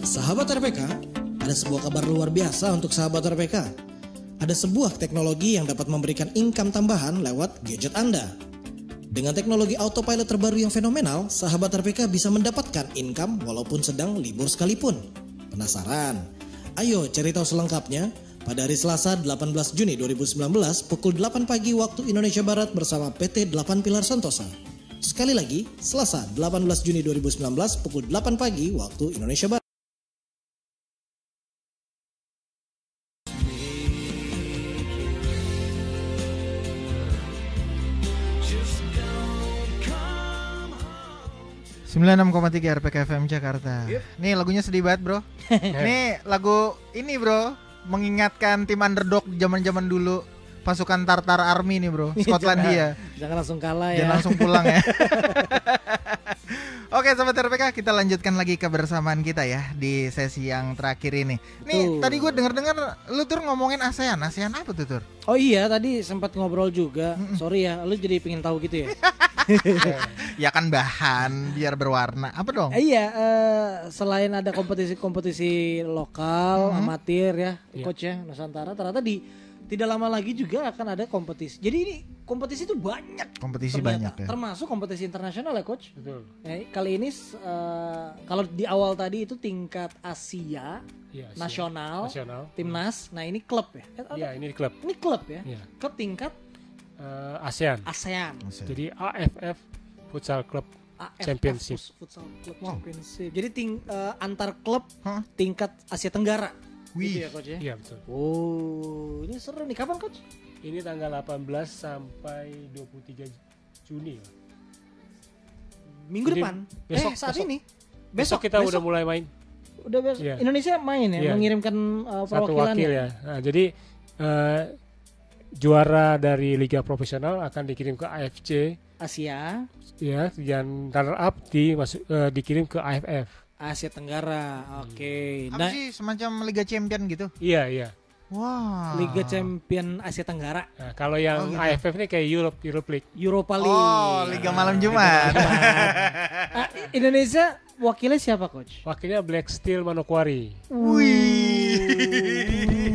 [SPEAKER 4] Sahabat RPK, ada sebuah kabar luar biasa untuk sahabat RPK. Ada sebuah teknologi yang dapat memberikan income tambahan lewat gadget Anda. Dengan teknologi autopilot terbaru yang fenomenal, sahabat RPK bisa mendapatkan income walaupun sedang libur sekalipun. Penasaran? Ayo cari tahu selengkapnya pada hari Selasa 18 Juni 2019 pukul 8 pagi waktu Indonesia Barat bersama PT 8 Pilar Santosa. Sekali lagi, Selasa 18 Juni 2019 pukul 8 pagi waktu Indonesia Barat.
[SPEAKER 2] 96,3 RPK FM Jakarta. Nih lagunya sedih banget, Bro. [LAUGHS] Nih lagu ini, Bro, mengingatkan tim underdog zaman-zaman dulu pasukan Tartar Army nih, Bro. [LAUGHS] Skotlandia.
[SPEAKER 3] Jangan langsung kalah ya.
[SPEAKER 2] Jangan langsung pulang ya. [LAUGHS] Oke sobat RPK kita lanjutkan lagi kebersamaan kita ya di sesi yang terakhir ini. Nih
[SPEAKER 3] Betul.
[SPEAKER 2] tadi gue denger-dengar lu tur ngomongin ASEAN, ASEAN apa tuh tur?
[SPEAKER 3] Oh iya tadi sempat ngobrol juga. Sorry ya, lu jadi pengen tahu gitu ya. [LAUGHS]
[SPEAKER 2] Ya kan bahan biar berwarna. Apa dong?
[SPEAKER 3] Eh, iya, eh, selain ada kompetisi-kompetisi lokal, amatir ya,
[SPEAKER 1] Iya.
[SPEAKER 3] coach ya Nusantara, ternyata di tidak lama lagi juga akan ada kompetisi. Jadi ini kompetisi itu banyak.
[SPEAKER 2] Kompetisi
[SPEAKER 3] ternyata.
[SPEAKER 2] banyak ya.
[SPEAKER 3] Termasuk kompetisi internasional ya coach.
[SPEAKER 1] Betul.
[SPEAKER 3] Eh, kali ini eh, kalau di awal tadi itu tingkat Asia,
[SPEAKER 1] Iya, Asia.
[SPEAKER 3] nasional,
[SPEAKER 1] Nasional.
[SPEAKER 3] timnas. Nah ini klub ya. Eh,
[SPEAKER 1] Iya, ini klub.
[SPEAKER 3] Ini klub ya.
[SPEAKER 1] Iya.
[SPEAKER 3] Klub tingkat
[SPEAKER 1] Eh, ASEAN.
[SPEAKER 3] ASEAN.
[SPEAKER 1] Jadi AFF Futsal Club
[SPEAKER 3] AFF
[SPEAKER 1] Championship.
[SPEAKER 3] Fut- Futsal Club Championship. Jadi ting, eh, antar klub
[SPEAKER 2] Hah?
[SPEAKER 3] tingkat Asia Tenggara.
[SPEAKER 2] Wih.
[SPEAKER 3] Gitu ya coach ya.
[SPEAKER 1] Iya, betul.
[SPEAKER 3] Oh, ini seru nih. Kapan coach?
[SPEAKER 1] Ini tanggal 18 sampai 23 Juni. ya.
[SPEAKER 3] Minggu
[SPEAKER 1] Jadi
[SPEAKER 3] depan.
[SPEAKER 1] besok-
[SPEAKER 3] eh saat
[SPEAKER 1] besok.
[SPEAKER 3] ini.
[SPEAKER 1] Besok, kita udah mulai main
[SPEAKER 3] udah besok.
[SPEAKER 1] Iya.
[SPEAKER 3] Indonesia main ya,
[SPEAKER 1] Iya.
[SPEAKER 3] mengirimkan uh,
[SPEAKER 1] satu
[SPEAKER 3] perwakilan
[SPEAKER 1] wakil ya. Nah, jadi eh, juara dari liga profesional akan dikirim ke AFC
[SPEAKER 3] Asia,
[SPEAKER 1] ya dan runner up di masuk eh, dikirim ke AFF.
[SPEAKER 3] Asia Tenggara. Oke.
[SPEAKER 2] Apa
[SPEAKER 3] Nah,
[SPEAKER 2] sih semacam Liga Champion gitu?
[SPEAKER 1] Iya, iya.
[SPEAKER 2] Wah.
[SPEAKER 3] Liga Champion Asia Tenggara,
[SPEAKER 1] Nah, kalau yang
[SPEAKER 2] Oh, gitu.
[SPEAKER 1] AFF ini kayak Europe Europe League.
[SPEAKER 3] Europa League.
[SPEAKER 2] Oh, Liga Malam Jumat.
[SPEAKER 3] Ah, Indonesia wakilnya siapa coach?
[SPEAKER 1] Wakilnya Black Steel Manokwari.
[SPEAKER 2] Wih.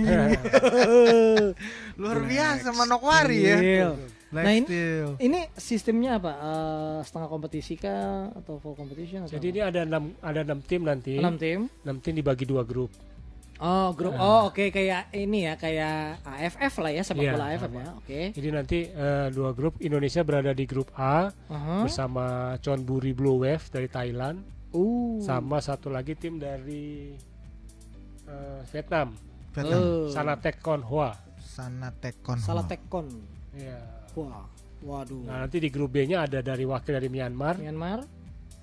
[SPEAKER 2] [LAUGHS] Luar biasa Manokwari ya.
[SPEAKER 3] Steel.
[SPEAKER 2] Black
[SPEAKER 3] Nah, ini-
[SPEAKER 2] Steel.
[SPEAKER 3] Ini sistemnya apa? Eh, setengah kompetisi kah atau full competition atau?
[SPEAKER 1] Jadi ini ada enam ada enam tim nanti.
[SPEAKER 3] enam tim.
[SPEAKER 1] Enam tim dibagi dua grup.
[SPEAKER 3] Oh, grup. Oh, oke kayak ini ya, kayak AFF lah ya, sepak
[SPEAKER 1] Iya,
[SPEAKER 3] bola AFF
[SPEAKER 1] sama.
[SPEAKER 3] ya. Oke.
[SPEAKER 1] Jadi nanti eh, dua grup Indonesia berada di grup A
[SPEAKER 3] Aha.
[SPEAKER 1] bersama Chonburi Blue Wave dari Thailand
[SPEAKER 3] Uh.
[SPEAKER 1] sama satu lagi tim dari eh, Vietnam,
[SPEAKER 2] Vietnam.
[SPEAKER 3] Oh.
[SPEAKER 1] Sanatek Konghua.
[SPEAKER 2] Sana Tekon.
[SPEAKER 3] Salah tekon.
[SPEAKER 1] Iya.
[SPEAKER 3] Wah. Waduh.
[SPEAKER 1] Nah, nanti di grup B-nya ada dari wakil dari Myanmar,
[SPEAKER 3] Myanmar.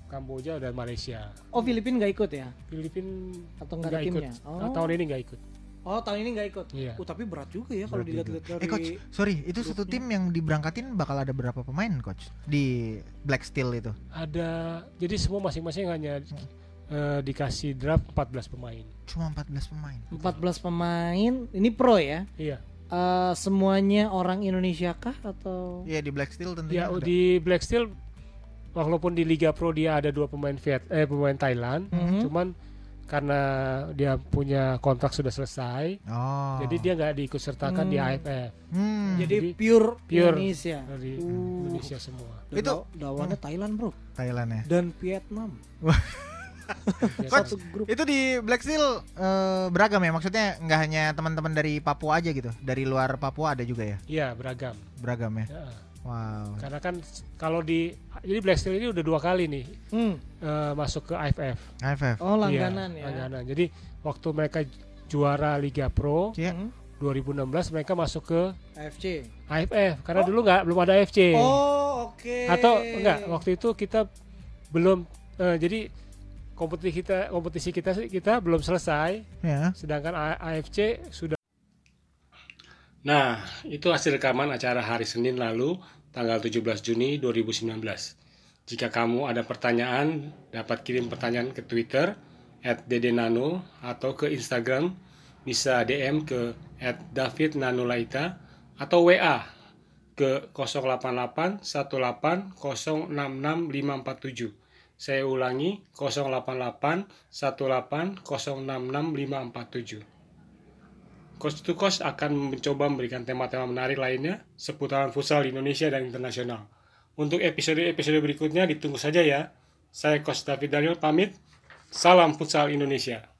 [SPEAKER 1] Kamboja dan Malaysia.
[SPEAKER 3] Oh, Filipina nggak ikut ya?
[SPEAKER 1] Filipin
[SPEAKER 3] Atau nggak ada
[SPEAKER 1] ikut.
[SPEAKER 3] timnya?
[SPEAKER 1] Nah,
[SPEAKER 3] Oh.
[SPEAKER 1] tahun ini nggak ikut.
[SPEAKER 3] Oh, tahun ini nggak ikut.
[SPEAKER 1] Iya.
[SPEAKER 3] Oh, tapi berat juga ya kalau dilihat-lihat dari
[SPEAKER 2] Eh coach, sorry, itu satu tim yang diberangkatin bakal ada berapa pemain coach di Black Steel itu?
[SPEAKER 1] Ada jadi semua masing-masing hanya eh, dikasih draft 14 pemain.
[SPEAKER 2] Cuma 14 pemain.
[SPEAKER 3] 14 pemain. Ini pro ya?
[SPEAKER 1] Iya.
[SPEAKER 3] Eh, semuanya orang Indonesia kah atau
[SPEAKER 2] Iya di Black Steel tentunya.
[SPEAKER 1] Ya
[SPEAKER 2] ada.
[SPEAKER 1] di Black Steel walaupun di Liga Pro dia ada dua pemain Viet eh pemain Thailand,
[SPEAKER 3] Mhm.
[SPEAKER 1] cuman karena dia punya kontrak sudah selesai,
[SPEAKER 2] Oh.
[SPEAKER 1] jadi dia nggak diikut sertakan di
[SPEAKER 3] Hmm.
[SPEAKER 1] AFF
[SPEAKER 2] Hmm,
[SPEAKER 3] jadi
[SPEAKER 1] Jadi
[SPEAKER 3] pure,
[SPEAKER 1] pure
[SPEAKER 3] Indonesia?
[SPEAKER 1] dari
[SPEAKER 3] Uh.
[SPEAKER 1] Indonesia semua.
[SPEAKER 3] Dan
[SPEAKER 2] Itu-
[SPEAKER 3] law- lawannya Thailand, Bro.
[SPEAKER 2] Thailand ya.
[SPEAKER 3] Dan Vietnam. [LAUGHS]
[SPEAKER 1] Ya,
[SPEAKER 2] Coach,
[SPEAKER 3] grup.
[SPEAKER 2] Itu di Black Steel eh, beragam ya maksudnya nggak hanya teman-teman dari Papua aja gitu. Dari luar Papua ada juga ya.
[SPEAKER 1] Iya beragam.
[SPEAKER 2] Beragam ya.
[SPEAKER 1] Ya,
[SPEAKER 2] Wow.
[SPEAKER 1] karena kan kalau di jadi Black Steel ini udah dua kali nih
[SPEAKER 3] Hmm.
[SPEAKER 1] eh, masuk ke AFF.
[SPEAKER 2] AFF.
[SPEAKER 3] Oh, langganan
[SPEAKER 1] Iya,
[SPEAKER 3] ya.
[SPEAKER 1] langganan. Jadi waktu mereka juara Liga Pro
[SPEAKER 2] Iya.
[SPEAKER 3] Hmm.
[SPEAKER 1] 2016 mereka masuk ke
[SPEAKER 3] AFC.
[SPEAKER 1] AFF karena dulu nggak belum ada AFC.
[SPEAKER 3] Oh, oke.
[SPEAKER 1] Atau enggak waktu itu kita belum eh, jadi kompetisi kita kompetisi kita kita belum selesai
[SPEAKER 2] Ya.
[SPEAKER 1] sedangkan AFC sudah Nah, itu hasil rekaman acara hari Senin lalu tanggal 17 Juni 2019. Jika kamu ada pertanyaan, dapat kirim pertanyaan ke Twitter @dedenano atau ke Instagram bisa DM ke @davidnanulaita atau WA ke 088 18 066 547. Saya ulangi 088 18 066 547. Coach to Coach akan mencoba memberikan tema-tema menarik lainnya seputaran futsal di Indonesia dan internasional. Untuk episode-episode berikutnya ditunggu saja ya. Saya Coach David Daniel pamit. Salam futsal Indonesia.